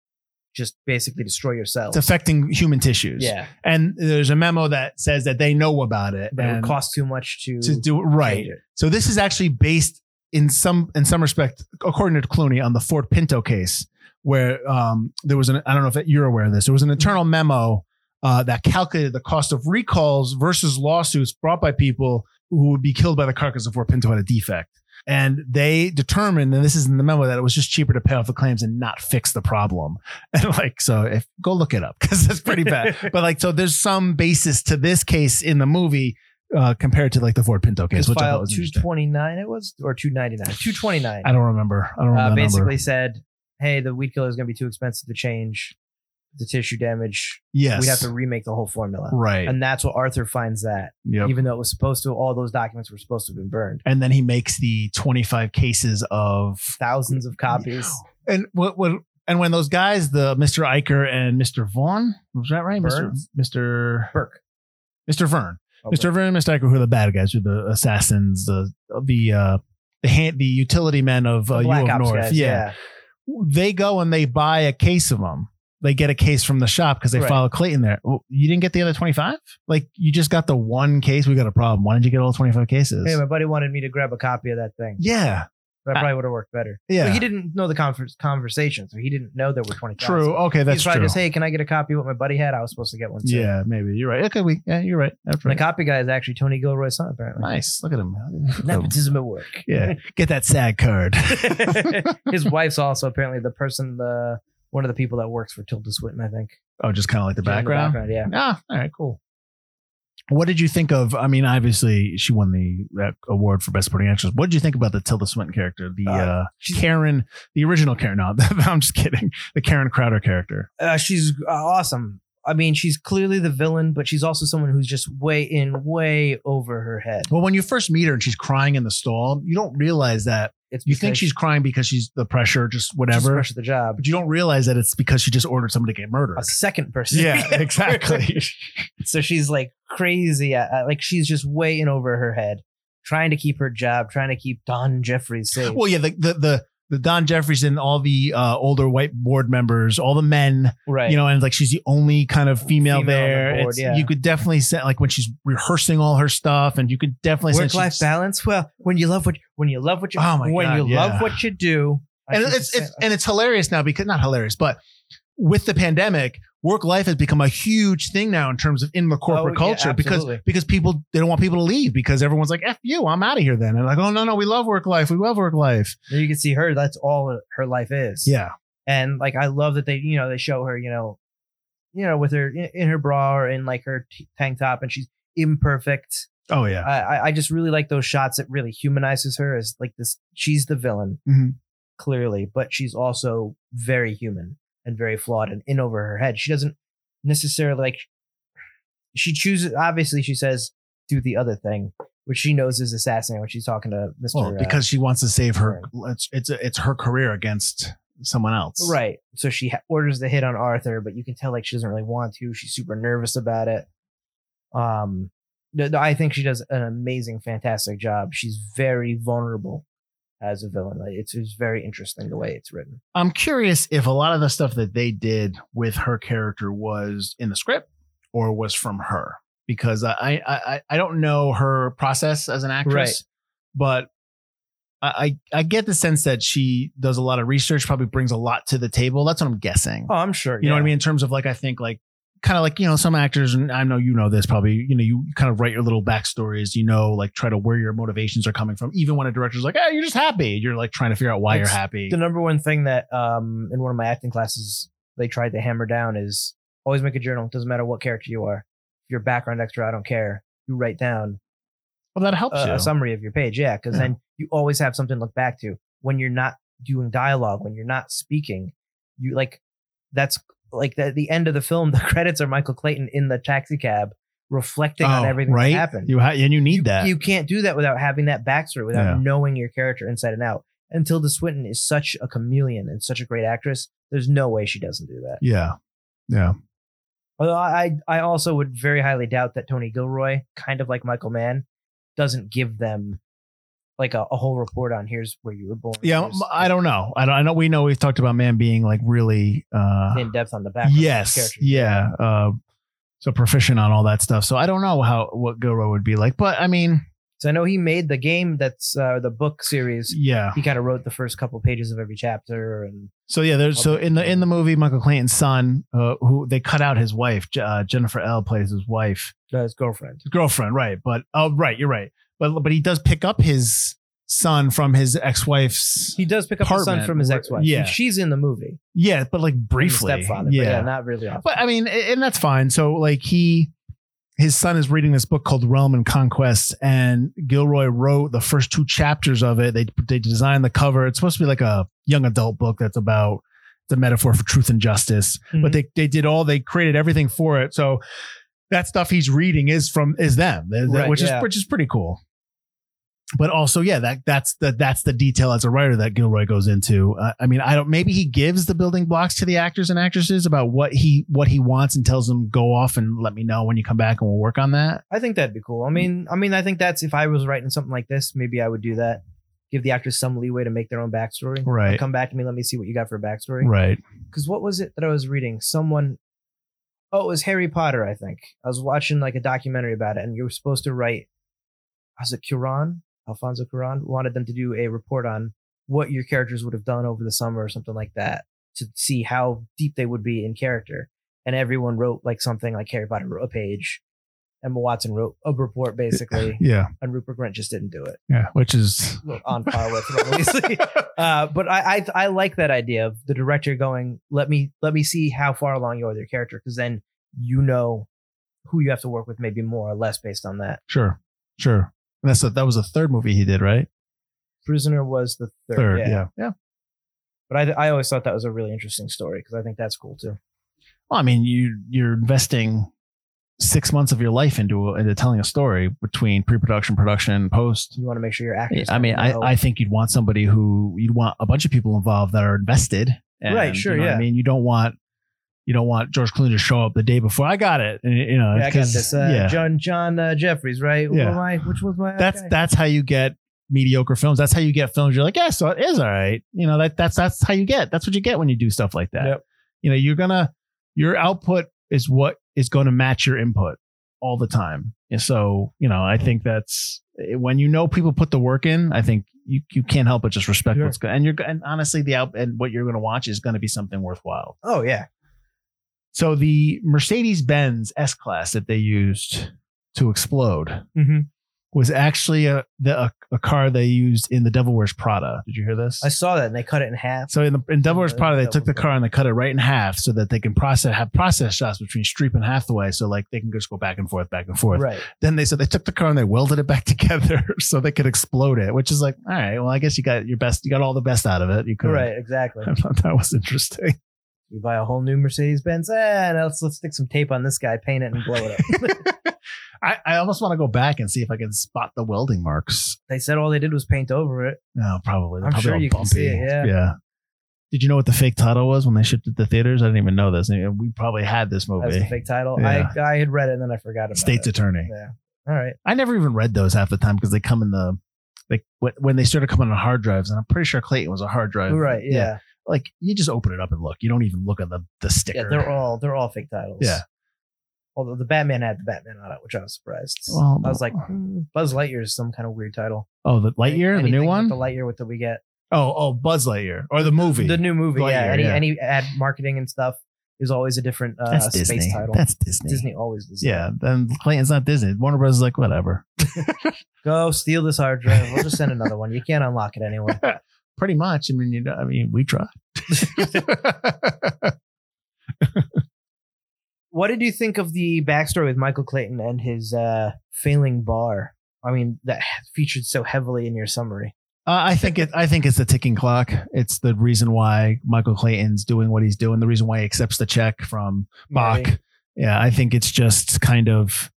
just basically destroy your cells. it's affecting human tissues. yeah, And there's a memo that says that they know about it. but it would cost too much to, to do it right. it. So this is actually based in some in some respect, according to Clooney, on the Ford Pinto case, where um, there was an I don't know if you're aware of this. There was an internal memo uh, that calculated the cost of recalls versus lawsuits brought by people who would be killed by the carcass if Pinto had a defect. And they determined, and this is in the memo, that it was just cheaper to pay off the claims and not fix the problem. And like, so if go look it up because that's pretty bad. but like, so there's some basis to this case in the movie uh, compared to like the Ford Pinto case, which I thought was two interesting. twenty nine. It was or two ninety nine. Two twenty nine. I don't remember. I don't remember Uh, basically said, "Hey, the weed killer is going to be too expensive to change. The tissue damage. Yes, We have to remake the whole formula." right. And that's what Arthur finds that, yep. even though it was supposed to, all those documents were supposed to have been burned. and then he makes the 25 cases of Thousands of copies. and what what and when those guys, the Mr. Iker and Mr. Vaughn, was that right? Mr. Mr. Burke. Mr. Verne. Okay. Mr. Verne and Mr. Iker, who are the bad guys, who are the assassins, the the uh the hand, the utility men of uh, U of North. guys, yeah. they go and they buy a case of them. They get a case from the shop because they Right. follow Clayton there. Well, you didn't get the other 25? Like you just got the one case. We got a problem. Why didn't you get all 25 cases? Hey, my buddy wanted me to grab a copy of that thing. yeah. That uh, probably would have worked better. Yeah. But he didn't know the converse, conversation, so he didn't know there were twenty. True. Okay, that's He's probably true. just, hey, can I get a copy of what my buddy had? I was supposed to get one too. yeah, maybe you're right. Okay, we yeah, you're right. That's And the right. copy guy is actually Tony Gilroy's son, apparently. Nice. Look at him. Nepotism at work. Yeah, get that SAG card. His wife's also apparently the person, the one of the people that works for Tilda Swinton, I think. oh, just kind of like the In the background. yeah. Ah, all right, cool. What did you think of? I mean, obviously, she won the that award for best supporting actress. What did you think about the Tilda Swinton character, the Uh, uh, Karen, the original Karen? No, I'm just kidding. The Karen Crowder character. Uh, she's uh, awesome. I mean, she's clearly the villain, but she's also someone who's just way in, way over her head. Well, when you first meet her and she's crying in the stall, you don't realize that. It's You think she's crying because she's the pressure, just whatever, fresh at the job. but you don't realize that it's because she just ordered somebody to get murdered. A second person. Yeah, exactly. so she's like crazy. Like she's just way in over her head, trying to keep her job, trying to keep Don Jeffries safe. well, yeah, the the the, the Don Jeffries and all the uh, older white board members, all the men, right. you know, and like she's the only kind of female, Female on the there. board, yeah. You could definitely say like when she's rehearsing all her stuff, and you could definitely work life balance. Well, when you love what when you love what you Oh my when God, you yeah. love what you do. I And it's, it's and it's hilarious now because not hilarious, but with the pandemic, work life has become a huge thing now in terms of in the corporate Oh, yeah, culture because absolutely. because people they don't want people to leave because everyone's like f you I'm out of here then and like oh no no we love work life we love work life you can see her. That's all her life is. yeah and like I love that they you know they show her you know, you know with her in, in her bra or in like her t- tank top, and she's imperfect. oh yeah I I- just really like those shots. It really humanizes her as like this. She's the villain, Mhm. clearly, but she's also very human and very flawed and in over her head. She doesn't necessarily like. She chooses. Obviously, she says do the other thing, which she knows is assassinating when she's talking to Mister. well, because she wants to save her it's it's it's her career against someone else Right. So she ha- orders the hit on Arthur, but you can tell like she doesn't really want to. She's super nervous about it. Um, th- th- I think she does an amazing, fantastic job. She's very vulnerable as a villain. Like, it's, it's very interesting the way it's written. I'm curious if a lot of the stuff that they did with her character was in the script or was from her because I I I, don't know her process as an actress, Right. but I, I I get the sense that she does a lot of research, probably brings a lot to the table. That's what I'm guessing. Oh, I'm sure. you know what I mean? In terms of like, I think like kind of like you know some actors, and I know you know this probably. You know, you kind of write your little backstories. You know, like try to where your motivations are coming from. Even when a director's like, "Hey, you're just happy," you're like trying to figure out why It's you're happy. The number one thing that um in one of my acting classes they tried to hammer down is always make a journal. Doesn't matter what character you are. If you're a background extra, I don't care. You write down well, that helps a, you. a summary of your page. Yeah, because Yeah. then you always have something to look back to when you're not doing dialogue, when you're not speaking. You like that's like the, the end of the film. The credits are Michael Clayton in the taxi cab reflecting on Oh, everything right? that happened. You ha- and you need you, that. you can't do that without having that backstory, without Yeah. knowing your character inside and out. And Tilda Swinton is such a chameleon and such a great actress. There's no way she doesn't do that. yeah, yeah. Although I I also would very highly doubt that Tony Gilroy, kind of like Michael Mann, doesn't give them like a, a whole report on here's where you were born. Yeah, here's- I don't know. I don't. I know we know we've talked about Mann being like really. uh in depth on the back. Yes. Yeah. Uh, so proficient on all that stuff. So I don't know how what Gilroy would be like, but I mean, So I know he made the game that's uh, the book series. yeah. He kind of wrote the first couple pages of every chapter, and So yeah, there's so in the in the movie, Michael Clayton's son, uh, who they cut out his wife, uh, Jennifer Ehle plays his wife, uh, his girlfriend. his girlfriend, right? But oh, right, you're right. But but he does pick up his son from his ex-wife's. He does pick up his son Apartment, from his where- ex-wife. yeah. she's in the movie. Yeah, but like briefly, stepfather. but yeah, not really often. But I mean, a- and that's fine. So like he, his son is reading this book called Realm and Conquest, and Gilroy wrote the first two chapters of it. They they designed the cover. It's supposed to be like a young adult book that's about the metaphor for truth and justice. Mhm. But they they did all they created everything for it. So that stuff he's reading is from is them, Th- th- Right, which yeah. is which is pretty cool. But also, yeah, that that's the that's the detail as a writer that Gilroy goes into. Uh, I mean, I don't. Maybe he gives the building blocks to the actors and actresses about what he what he wants and tells them go off and let me know when you come back and we'll work on that. I think that'd be cool. I mean, I mean, I think that's if I was writing something like this, maybe I would do that. Give the actors some leeway to make their own backstory. Right. Come back to me. Let me see what you got for a backstory. Right. Because what was it that I was reading? Someone. Oh, it was Harry Potter. I think I was watching like a documentary about it, and you were supposed to write. Was it Cuarón? Alfonso Cuarón wanted them to do a report on what your characters would have done over the summer or something like that to see how deep they would be in character. And everyone wrote like something like Harry Potter wrote a page, Emma Watson wrote a report basically, Yeah. and Rupert Grint just didn't do it. Yeah. Which is On par with Weasley. Uh, but I, I I like that idea of the director going, let me let me see how far along you are with your character, because then you know who you have to work with, maybe more or less based on that. sure. Sure. And that's a, that was the third movie he did, right? Prisoner was the third, Third. yeah. yeah. Yeah. But I I always thought that was a really interesting story because I think that's cool too. Well, I mean, you you're investing six months of your life into into telling a story between pre-production, production, and post. You want to make sure your actors. I mean, I, I think you'd want somebody who you'd want a bunch of people involved that are invested. And, Right, sure, you know yeah. I mean, you don't want you don't want George Clooney to show up the day before. I got it, and, you know. yeah, I got this. Uh, yeah, John John uh, Jeffries, right? Yeah. I? Which was my? that's that's how you get mediocre films. That's how you get films. You're like, yeah, so it is all right. You know, that that's that's how you get. That's what you get when you do stuff like that. Yep. You know, you're gonna your output is what is going to match your input all the time. And so, you know, I think that's when you know people put the work in. I think you you can't help but just respect Sure. what's good. And you're and honestly, the out and what you're going to watch is going to be something worthwhile. Oh yeah. So the Mercedes Benz S Class that they used to explode Mm-hmm. was actually a the a, a car they used in the Devil Wears Prada. Did you hear this? I saw that and they cut it in half. so in the in Devil Wears Prada, they Devil took the car and they cut it right in half so that they can process have process shots between Streep and Hathaway, so like they can just go back and forth, back and forth. Right. Then they said they took the car and they welded it back together so they could explode it, which is like, all right, well, I guess you got your best, you got all the best out of it. You could, Right. Exactly. I thought that was interesting. We buy a whole new Mercedes Benz. Eh, let's let's stick some tape on this guy, paint it, and blow it up. I, I almost want to go back and see if I can spot the welding marks. they said all they did was paint over it. No, probably. They're I'm probably sure you can see it, yeah. Yeah. Did you know what the fake title was when they shipped it to theaters? I didn't even know this. We probably had this That was movie. the fake title. Yeah. I I had read it and then I forgot about it. State's it. Attorney. Yeah. All right. I never even read those half the time because they come in the like wh- when they started coming on hard drives, and I'm pretty sure Clayton was a hard drive. Right. Yeah. Like you just open it up and look. You don't even look at the the sticker. Yeah. They're all they're all fake titles. Yeah. Although the Batman had the Batman on it, which I was surprised. Well, I was like, hmm, Buzz Lightyear is some kind of weird title. oh, the Lightyear, the new one. The Lightyear with that we get. oh, oh, Buzz Lightyear or the movie. The new movie. yeah. Any yeah. any ad marketing and stuff. is always a different uh, That's space Disney. title. That's Disney. Disney always does. Yeah. Then Clayton's not Disney. Warner Bros. is like whatever. Go steal this hard drive. We'll just send another one. You can't unlock it anyway. Pretty much. I mean, you know, I mean, we tried. What did you think of the backstory with Michael Clayton and his uh, failing bar? I mean, that featured so heavily in your summary. Uh, I think it. I think it's the ticking clock. It's the reason why Michael Clayton's doing what he's doing. The reason why he accepts the check from Bach. Right. Yeah, I think it's just kind of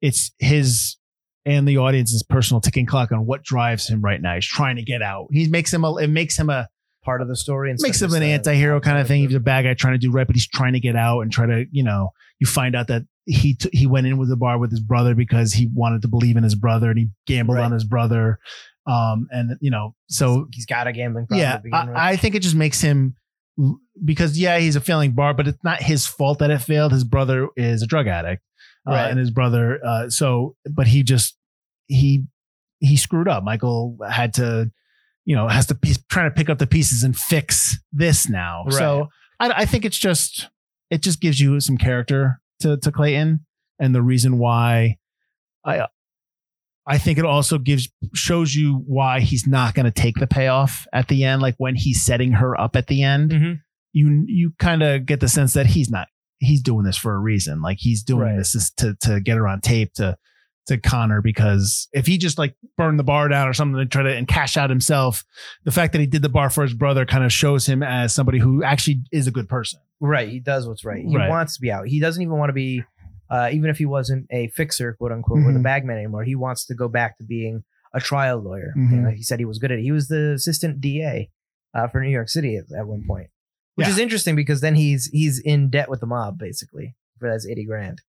it's his and the audience's personal ticking clock on what drives him right now. He's trying to get out. He makes him a. It makes him a Part of the story. and makes him an anti-hero kind of thing. He's a bad guy trying to do right, but he's trying to get out and try to, you know, You find out that he t- he went in with the bar with his brother because he wanted to believe in his brother and he gambled Right. on his brother. Um, and you know, so he's got a gambling problem. yeah. I, I think it just makes him because yeah, he's a failing bar, but it's not his fault that it failed. His brother is a drug addict, Right. and his brother. Uh, so, but he just he he screwed up. Michael had to, you know, has to he's trying to pick up the pieces and fix this now. So I, I think it's just it just gives you some character to to Clayton and the reason why I I think it also gives shows you why he's not going to take the payoff at the end. Like when he's setting her up at the end, Mhm. you you kind of get the sense that he's not he's doing this for a reason. Like he's doing Right. this is to to get her on tape to to Connor because if he just like burned the bar down or something to try to and cash out himself, the fact that he did the bar for his brother kind of shows him as somebody who actually is a good person. Right. He does what's right. He Right. wants to be out. He doesn't even want to be, uh, even if he wasn't a fixer, quote unquote, or the Mhm. bagman anymore. He wants to go back to being a trial lawyer. Mhm. You know, he said he was good at it. He was the assistant DA uh, for New York City at, at one point, which Yeah. is interesting because then he's he's in debt with the mob basically for that's eighty grand.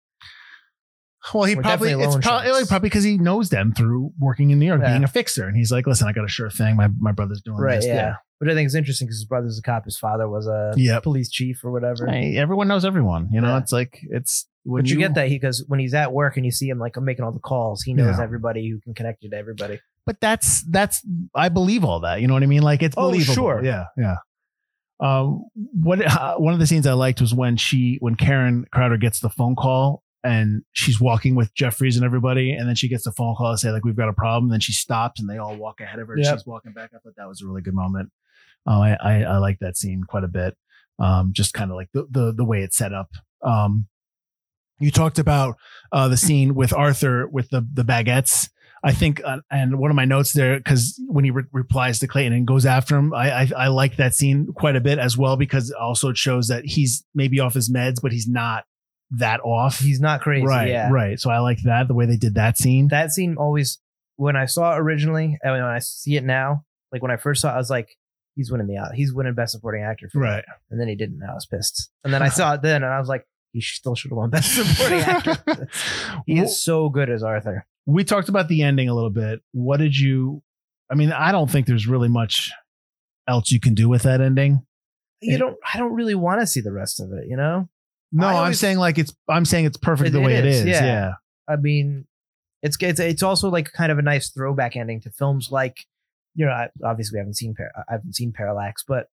Well, he We're probably it's probably, probably because he knows them through working in New York, Yeah. being a fixer, and he's like, "Listen, I got a sure thing. My my brother's doing Right. this." Yeah. Which I think is interesting because his brother's a cop. His father was a Yep. police chief or whatever. Hey, everyone knows everyone. You know, Yeah. it's like it's but you, get that he because when he's at work and you see him like making all the calls, he knows everybody who can connect you to everybody. But that's that's I believe all that. You know what I mean? Like it's Oh, believable. sure. Yeah, yeah. Um, what uh, one of the scenes I liked was when she when Karen Crowder gets the phone call and she's walking with Jeffries and everybody, and then she gets the phone call to say like we've got a problem. And then she stops and they all walk ahead of her. and Yep. She's walking back. I thought that was a really good moment. Oh, I I, I like that scene quite a bit. Um, just kind of like the, the the way it's set up. Um, you talked about uh, the scene with Arthur with the the baguettes. I think, uh, and one of my notes there, because when he re- replies to Clayton and goes after him, I, I I like that scene quite a bit as well because also it shows that he's maybe off his meds, but he's not that off. He's not crazy. right, yeah. right. So I like that the way they did that scene. that scene always when I saw it originally and when I see it now, like when I first saw it, I was like, he's winning the out. he's winning best supporting actor for me. right. And then he didn't, and I was pissed. And then I saw it then and I was like, he still should have won best supporting actor. He is so good as Arthur. We talked about the ending a little bit. What did you? I mean, I don't think there's really much else you can do with that ending. You It- don't I don't really want to see the rest of it, you know? No, I I'm saying like it's. I'm saying it's perfect It- the way it is, is. yeah. yeah. I mean, it's it's it's also like kind of a nice throwback ending to films like, you know, I, obviously we haven't seen I haven't seen Parallax, but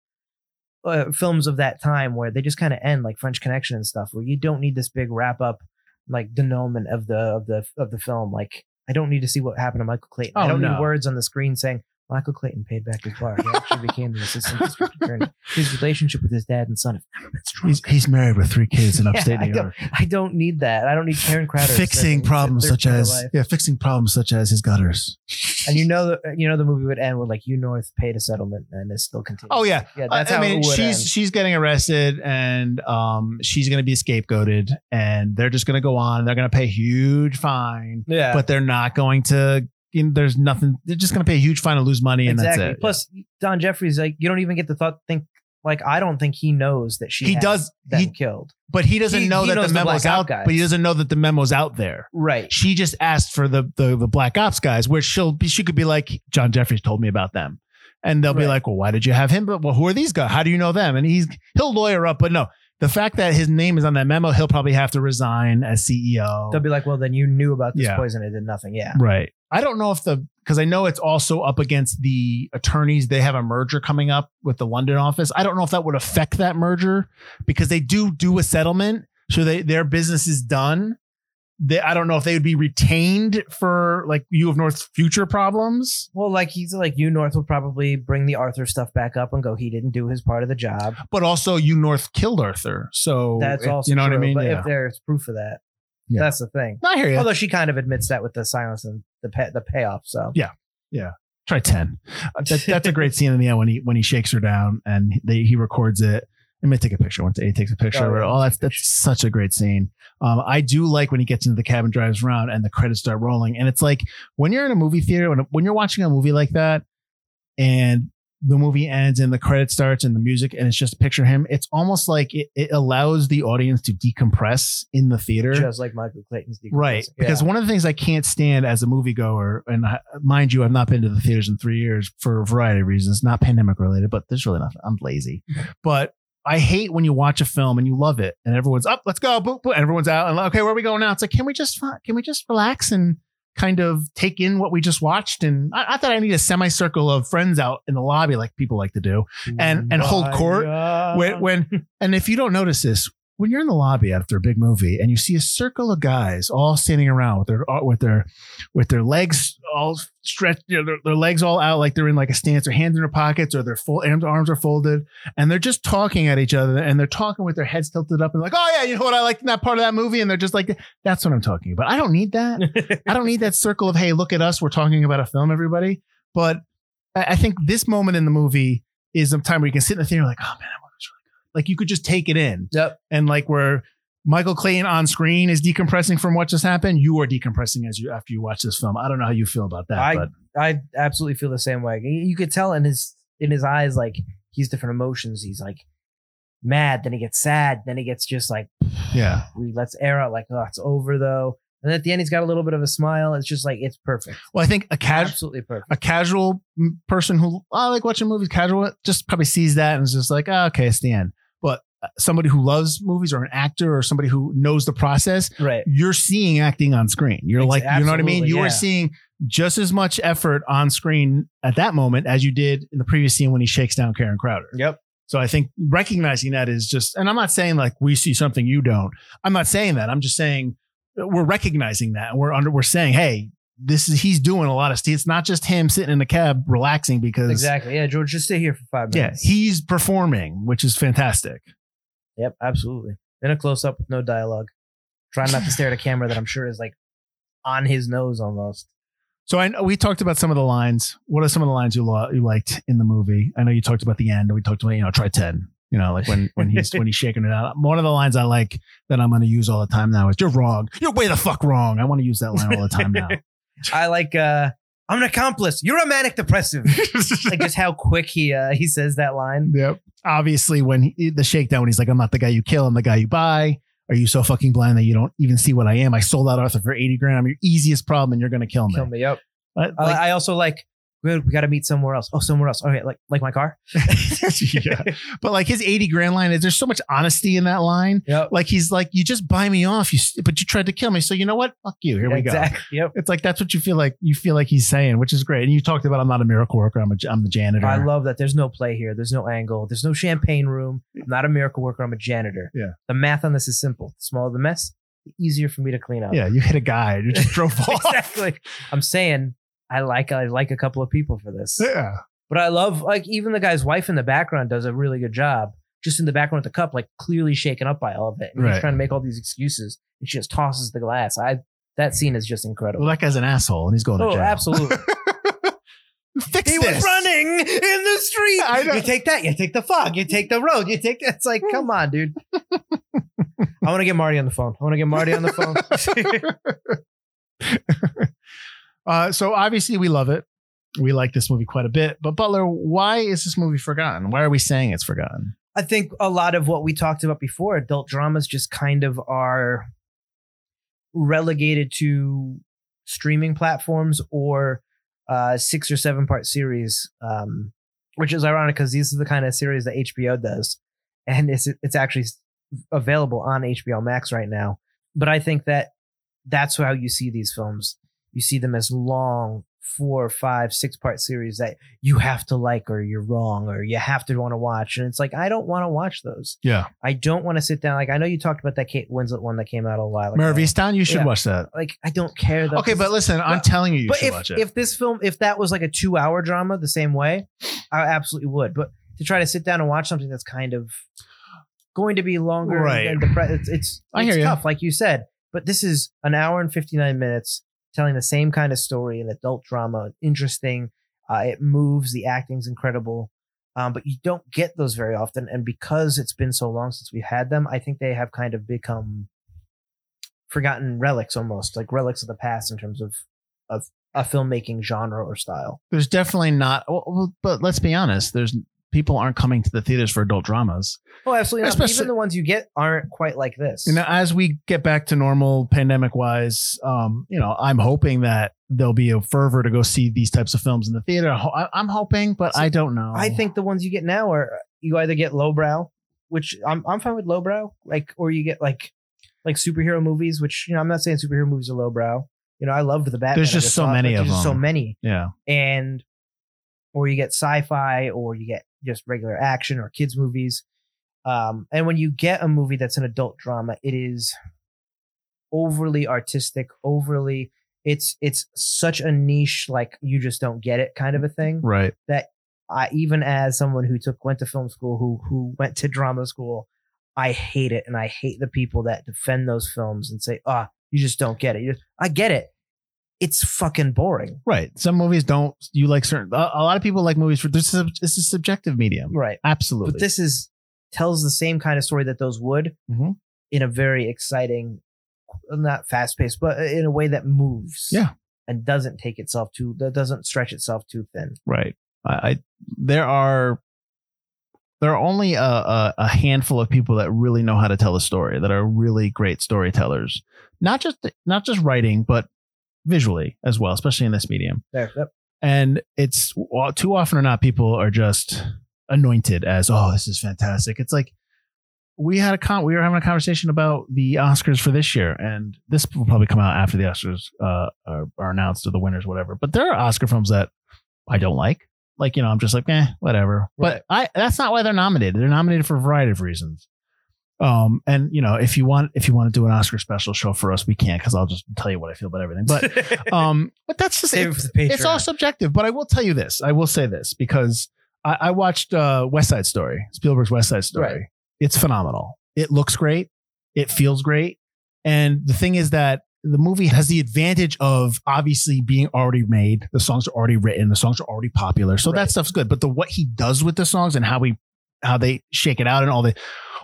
uh, films of that time where they just kind of end like French Connection and stuff, where you don't need this big wrap up, like denouement of the of the of the film. Like I don't need to see what happened to Michael Clayton. I Oh, don't no. need words on the screen saying. Michael Clayton paid back his bar. He actually became the assistant district attorney. His relationship with his dad and son have never been stronger. He's he's married with three kids in Yeah, upstate I New don't- York. I don't need that. I don't need Karen Crowder Fixing problems such as yeah, fixing problems such as his gutters. And you know, the, you know, the movie would end with like U North paid a settlement and it's still continuing. Oh, yeah. yeah. That's I, I mean, it would she's end. she's getting arrested, and um, she's going to be scapegoated, and they're just going to go on. They're going to pay a huge fine, Yeah, but they're not going to. There's nothing. They're just going to pay a huge fine and lose money, and exactly. that's it. Plus, Don Jeffries, like you don't even get the thought. Think like I don't think he knows that she he does, he, killed. but he doesn't He- know he that the the memo's Op out. guys. But he doesn't know that the memo's out there. Right. She just asked for the the the black ops guys, where she'll be. She could be like, John Jeffries told me about them, and they'll be like, well, why did you have him? But well, who are these guys? How do you know them? And he's he'll lawyer up, but no. The fact that his name is on that memo, he'll probably have to resign as CEO. They'll be like, well, then you knew about this Yeah. poison. It did nothing. Yeah. Right. I don't know if the because I know it's also up against the attorneys. They have a merger coming up with the London office. I don't know if that would affect that merger because they do do a settlement, so they their business is done. They, I don't know if they would be retained for like U of North's future problems. Well, like he's like U North will probably bring the Arthur stuff back up and go. He didn't do his part of the job. But also, U North killed Arthur, so That's it- also you know what I mean. But Yeah. if there's proof of that, Yeah. that's the thing. I hear you. Although she kind of admits that with the silence and the pay, the payoff. So yeah, yeah. Try ten. Uh, that, that's a great scene in the end when he when he shakes her down and they, he records it. I may take a picture once he takes a picture. Oh, of it. yeah, Oh, that's that's such a great scene. Um, I do like when he gets into the cab and drives around and the credits start rolling. And it's like when you're in a movie theater when when you're watching a movie like that, and the movie ends and the credit starts and the music and it's just a picture of him. It's almost like it, it allows the audience to decompress in the theater. Just like Michael Clayton's. Right. Because one of the things I can't stand as a moviegoer, and I, mind you, I've not been to the theaters in three years for a variety of reasons, not pandemic related, but there's really nothing. I'm lazy. But I hate when you watch a film and you love it and everyone's up, let's go, boop, boop, and everyone's out and okay, where are we going now? It's like, can we just can we just relax and kind of take in what we just watched? And I, I thought I need a semicircle of friends out in the lobby like people like to do. and- and hold court when, when and if you don't notice this when you're in the lobby after a big movie and you see a circle of guys all standing around with their uh, with their with their legs all stretched you know, their, their legs all out like they're in like a stance their hands in their pockets or their full arms, arms are folded and they're just talking at each other and they're talking with their heads tilted up and like oh yeah you know what? I liked in that part of that movie. And they're just like that's what i'm talking about. I don't need that. I don't need that circle of hey, look at us, we're talking about a film, everybody. But I I think this moment in the movie is a time where you can sit in the theater like, oh man, that movie's really good. Like you could just take it in, Yep. and like where Michael Clayton on screen is decompressing from what just happened, you are decompressing as you after you watch this film. I don't know how you feel about that, I- but I absolutely feel the same way. You could tell in his in his eyes like he's different emotions. He's like mad, then he gets sad, then he gets just like yeah, he lets air out like oh it's over though. And at the end he's got a little bit of a smile. It's just like it's perfect. well, I think a casual. Absolutely perfect. A casual person who oh, I like watching movies, casual, just probably sees that and is just like, oh, okay, it's the end. Somebody who loves movies or an actor or somebody who knows the process, Right. you're seeing acting on screen. You're like, you know what I mean? You yeah. are seeing just as much effort on screen at that moment as you did in the previous scene when he shakes down Karen Crowder. Yep. So I think recognizing that is just, and I'm not saying like we see something you don't. I'm not saying that. I'm just saying we're recognizing that we're under, we're saying, hey, this is he's doing a lot of. It's not just him sitting in the cab relaxing because Exactly. Yeah, George, just stay here for five minutes. yeah, minutes. he's performing, which is fantastic. Yep, absolutely. In a close up with no dialogue. Trying not to stare at a camera that I'm sure is like on his nose almost. So I know we talked about some of the lines. What are some of the lines you lo- you liked in the movie? I know you talked about the end. and We talked about you know try ten. You know, like when when he's when he's shaking it out. One of the lines I like that I'm going to use all the time now is "You're wrong. You're way the fuck wrong." I want to use that line all the time now. I like uh I'm an accomplice. You're a manic depressive. like just how quick he uh he says that line. yep. Obviously, when he, the shakedown, when he's like, "I'm not the guy you kill. I'm the guy you buy." Are you so fucking blind that you don't even see what I am? I sold out Arthur for 80 grand. I'm your easiest problem and you're going to kill me. Kill me. Yep. But, like, I also like we, we got to meet somewhere else. Oh, somewhere else. Okay, like like my car. yeah. But like his 80 grand line is there's so much honesty in that line. Yep. Like he's like, you just buy me off, you but you tried to kill me. So you know what? Fuck you. Here we go. exactly. Yep. It's like that's what you feel like you feel like he's saying, which is great. And you talked about I'm not a miracle worker. I'm a I'm the janitor. I love that. There's no play here. There's no angle. There's no champagne room. I'm not a miracle worker. I'm a janitor. Yeah. The math on this is simple. The smaller the mess, the easier for me to clean up. yeah, you hit a guy. You just drove off. exactly. I'm saying I like I like a couple of people for this. Yeah. But I love like even the guy's wife in the background does a really good job. Just in the background with the cup, like clearly shaken up by all of it. And Right. he's trying to make all these excuses. And she just tosses the glass. I that scene is just incredible. Well, that guy's an asshole and he's going to oh, jail. absolutely. Fix he this. was running in the street. I know. You take that, you take the fog, you take the road, you take that. It's like, come on, dude. I want to get Marty on the phone. I want to get Marty on the phone. Uh, so obviously we love it. We like this movie quite a bit. But Butler, why is this movie forgotten? Why are we saying it's forgotten? I think a lot of what we talked about before, adult dramas just kind of are relegated to streaming platforms or uh, six or seven part series, um, which is ironic because these are the kind of series that HBO does, and it's it's actually available on HBO Max right now. But I think that that's how you see these films. You see them as long four, five, six part series that you have to like or you're wrong or you have to want to watch. And it's like, I don't want to watch those. Yeah. I don't want to sit down. Like, I know you talked about that Kate Winslet one that came out a while ago. Mare you should Yeah. watch that. Like, I don't care though. Okay, but listen, I'm but- telling you, you but should if, watch it. if this film, if that was like a two hour drama the same way, I absolutely would. But to try to sit down and watch something that's kind of going to be longer Right. than the pre- it's it's, I it's hear tough, like you said. But this is an hour and 59 minutes telling the same kind of story, an adult drama, interesting. Uh, it moves. The acting's incredible. Um, but you don't get those very often. And because it's been so long since we've had them, I think they have kind of become forgotten relics almost, like relics of the past in terms of of a filmmaking genre or style. There's definitely not. well, But let's be honest. There's people aren't coming to the theaters for adult dramas. Oh, absolutely. Not. Especially- Even the ones you get aren't quite like this. You know, as we get back to normal, pandemic wise, um, you know, I'm hoping that there'll be a fervor to go see these types of films in the theater. I- I'm hoping, but See, I don't know. I think the ones you get now are you either get lowbrow, which I'm I'm fine with lowbrow, like, or you get like like superhero movies, which you know I'm not saying superhero movies are lowbrow. You know, I loved the Batman. There's just so many of there's So many, yeah, and or you get sci-fi, or you get just regular action or kids movies. Um, and when you get a movie that's an adult drama, it is overly artistic, overly. It's it's such a niche, like you just don't get it kind of a thing. right. That I even as someone who took went to film school, who who went to drama school, I hate it, and I hate the people that defend those films and say, "Ah, you just don't get it." Just, I get it. It's fucking boring, Right. Some movies don't. You like certain. A, a lot of people like movies for this. Is a, this is a subjective medium. right? Absolutely. But this is tells the same kind of story that those would Mhm. in a very exciting, not fast paced, but in a way that moves, Yeah. and doesn't take itself too that doesn't stretch itself too thin. Right. I, I there are there are only a, a, a handful of people that really know how to tell a story that are really great storytellers. Not just not just writing, but visually as well, especially in this medium. There, yep. And it's too often or not, people are just anointed as, oh, this is fantastic. It's like we had a con we were having a conversation about the Oscars for this year, and this will probably come out after the Oscars uh, are, are announced or the winners, whatever. But there are Oscar films that I don't like. Like, you know, I'm just like, eh, whatever. But I that's not why they're nominated. They're nominated for a variety of reasons. Um, and you know, if you want if you want to do an Oscar special show for us, we can't because I'll just tell you what I feel about everything. But um, but that's just Save it Patreon. it's all subjective. But I will tell you this. I will say this because I, I watched uh, West Side Story, Spielberg's West Side Story. Right. It's phenomenal. It looks great. It feels great. And the thing is that the movie has the advantage of obviously being already made. The songs are already written. The songs are already popular. So Right. that stuff's good. But the what he does with the songs and how we how they shake it out and all the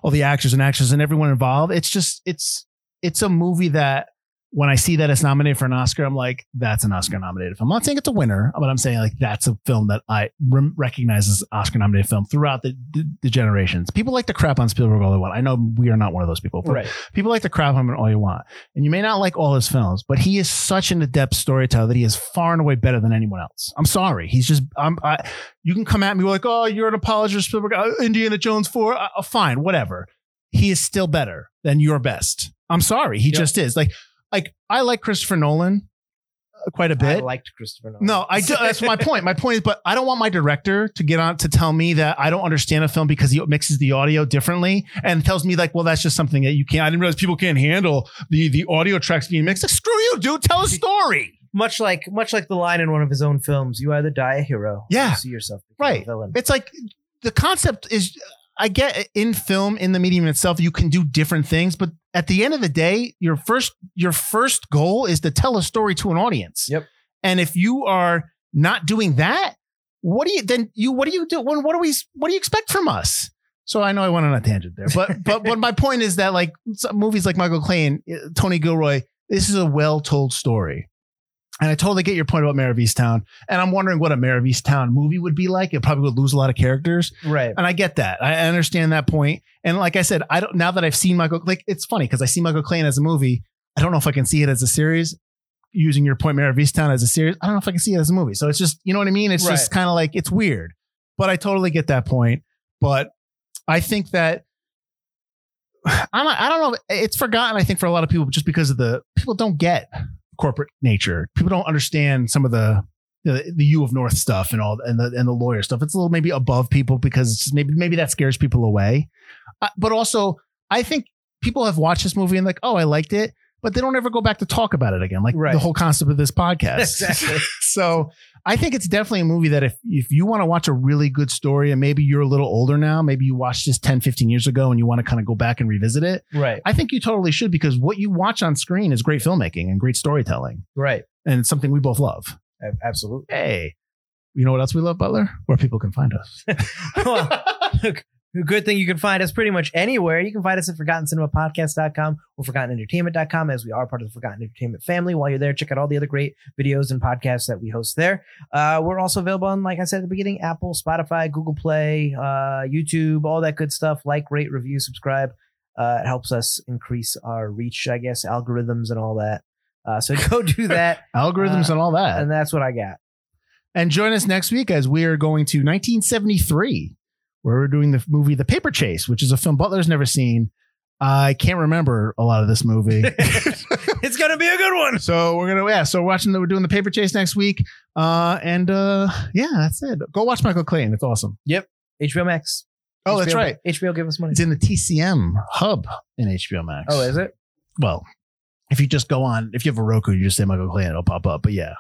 all the actors and actresses and everyone involved, it's just it's it's a movie that when I see that it's nominated for an Oscar, I'm like, that's an Oscar nominated film. I'm not saying it's a winner, but I'm saying like that's a film that I rem- recognize as Oscar nominated film throughout the, the the generations. People like to crap on Spielberg all they want. I know we are not one of those people. but right. People like to crap on him all you want, and you may not like all his films, but he is such an adept storyteller that he is far and away better than anyone else. I'm sorry, he's just. I'm. I, you can come at me like, oh, you're an apologist, Spielberg. Uh, Indiana Jones four, uh, uh, fine, whatever. He is still better than your best. I'm sorry, he Yep. just is. Like, like I like Christopher Nolan uh, quite a bit. I liked Christopher Nolan. No, I do. That's my point. My point is, but I don't want my director to get on to tell me that I don't understand a film because he mixes the audio differently and tells me like, well, that's just something that you can't. I didn't realize people can't handle the the audio tracks being mixed. Like, screw you, dude. Tell a story. much like much like the line in one of his own films, you either die a hero, Yeah. you see yourself become Right. a villain. It's like the concept is. I get in film in the medium itself, you can do different things, but at the end of the day, your first your first goal is to tell a story to an audience. Yep. And if you are not doing that, what do you then you what do you do when what do we what do you expect from us? So I know I went on a tangent there, but but but my point is that like movies like Michael Clayton, uh, Tony Gilroy, this is a well told story. And I totally get your point about Mare of Easttown. And I'm wondering what a Mare of Easttown movie would be like. It probably would lose a lot of characters. right. And I get that. I understand that point. And like I said, I don't now that I've seen Michael like it's funny because I see Michael Clayton as a movie. I don't know if I can see it as a series. Using your point, Mare of Easttown as a series, I don't know if I can see it as a movie. So it's just, you know what I mean? It's just kind of like it's weird. But I totally get that point. But I think that I'm I don't know. It's forgotten, I think, for a lot of people just because of the people don't get corporate nature. People don't understand some of the the, the U of North stuff and all and the and the lawyer stuff. It's a little maybe above people because maybe maybe that scares people away. Uh, but also, I think people have watched this movie and like, oh, I liked it, but they don't ever go back to talk about it again. Like Right. the whole concept of this podcast. Exactly. so I think it's definitely a movie that if if you want to watch a really good story and maybe you're a little older now, maybe you watched this 10, 15 years ago and you want to kind of go back and revisit it, right. I think you totally should because what you watch on screen is great filmmaking and great storytelling. Right. And it's something we both love. Absolutely. Hey, you know what else we love, Butler? Where people can find us. Well, Good thing you can find us pretty much anywhere. You can find us at ForgottenCinemaPodcast.com or ForgottenEntertainment.com as we are part of the Forgotten Entertainment family. While you're there, check out all the other great videos and podcasts that we host there. Uh, we're also available on, like I said at the beginning, Apple, Spotify, Google Play, uh, YouTube, all that good stuff. Like, rate, review, subscribe. Uh, it helps us increase our reach, I guess, algorithms and all that. Uh, so go do that. Algorithms Uh, and all that. and that's what I got. And join us next week as we are going to 1973, where we're doing the movie The Paper Chase, which is a film Butler's never seen. I can't remember a lot of this movie. it's going to be a good one. so we're gonna yeah, so we're watching the, we're doing the paper chase next week. Uh and uh yeah, that's it. Go watch Michael Clayton. It's awesome. Yep. HBO Max. Oh, that's right. HBO give us money. It's in the TCM hub in HBO Max. Oh, is it? well, if you just go on, if you have a Roku, you just say Michael Clayton, it'll pop up. But yeah.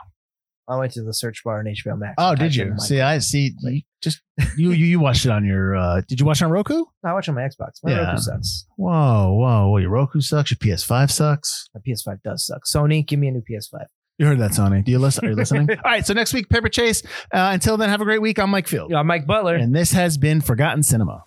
I went to the search bar in HBO Max. Oh, did you? See, I see. You just you you you watched it on your. uh Did you watch it on Roku? I watch on my Xbox. My Yeah. Roku sucks. Whoa, whoa, whoa! Your Roku sucks. Your PS5 sucks. My PS5 does suck. Sony, give me a new PS5. You heard that, Sony? Do you listen? Are you listening? All right. So next week, Paper Chase. Uh, until then, have a great week. I'm Mike Field, Yeah, I'm Mike Butler. and this has been Forgotten Cinema.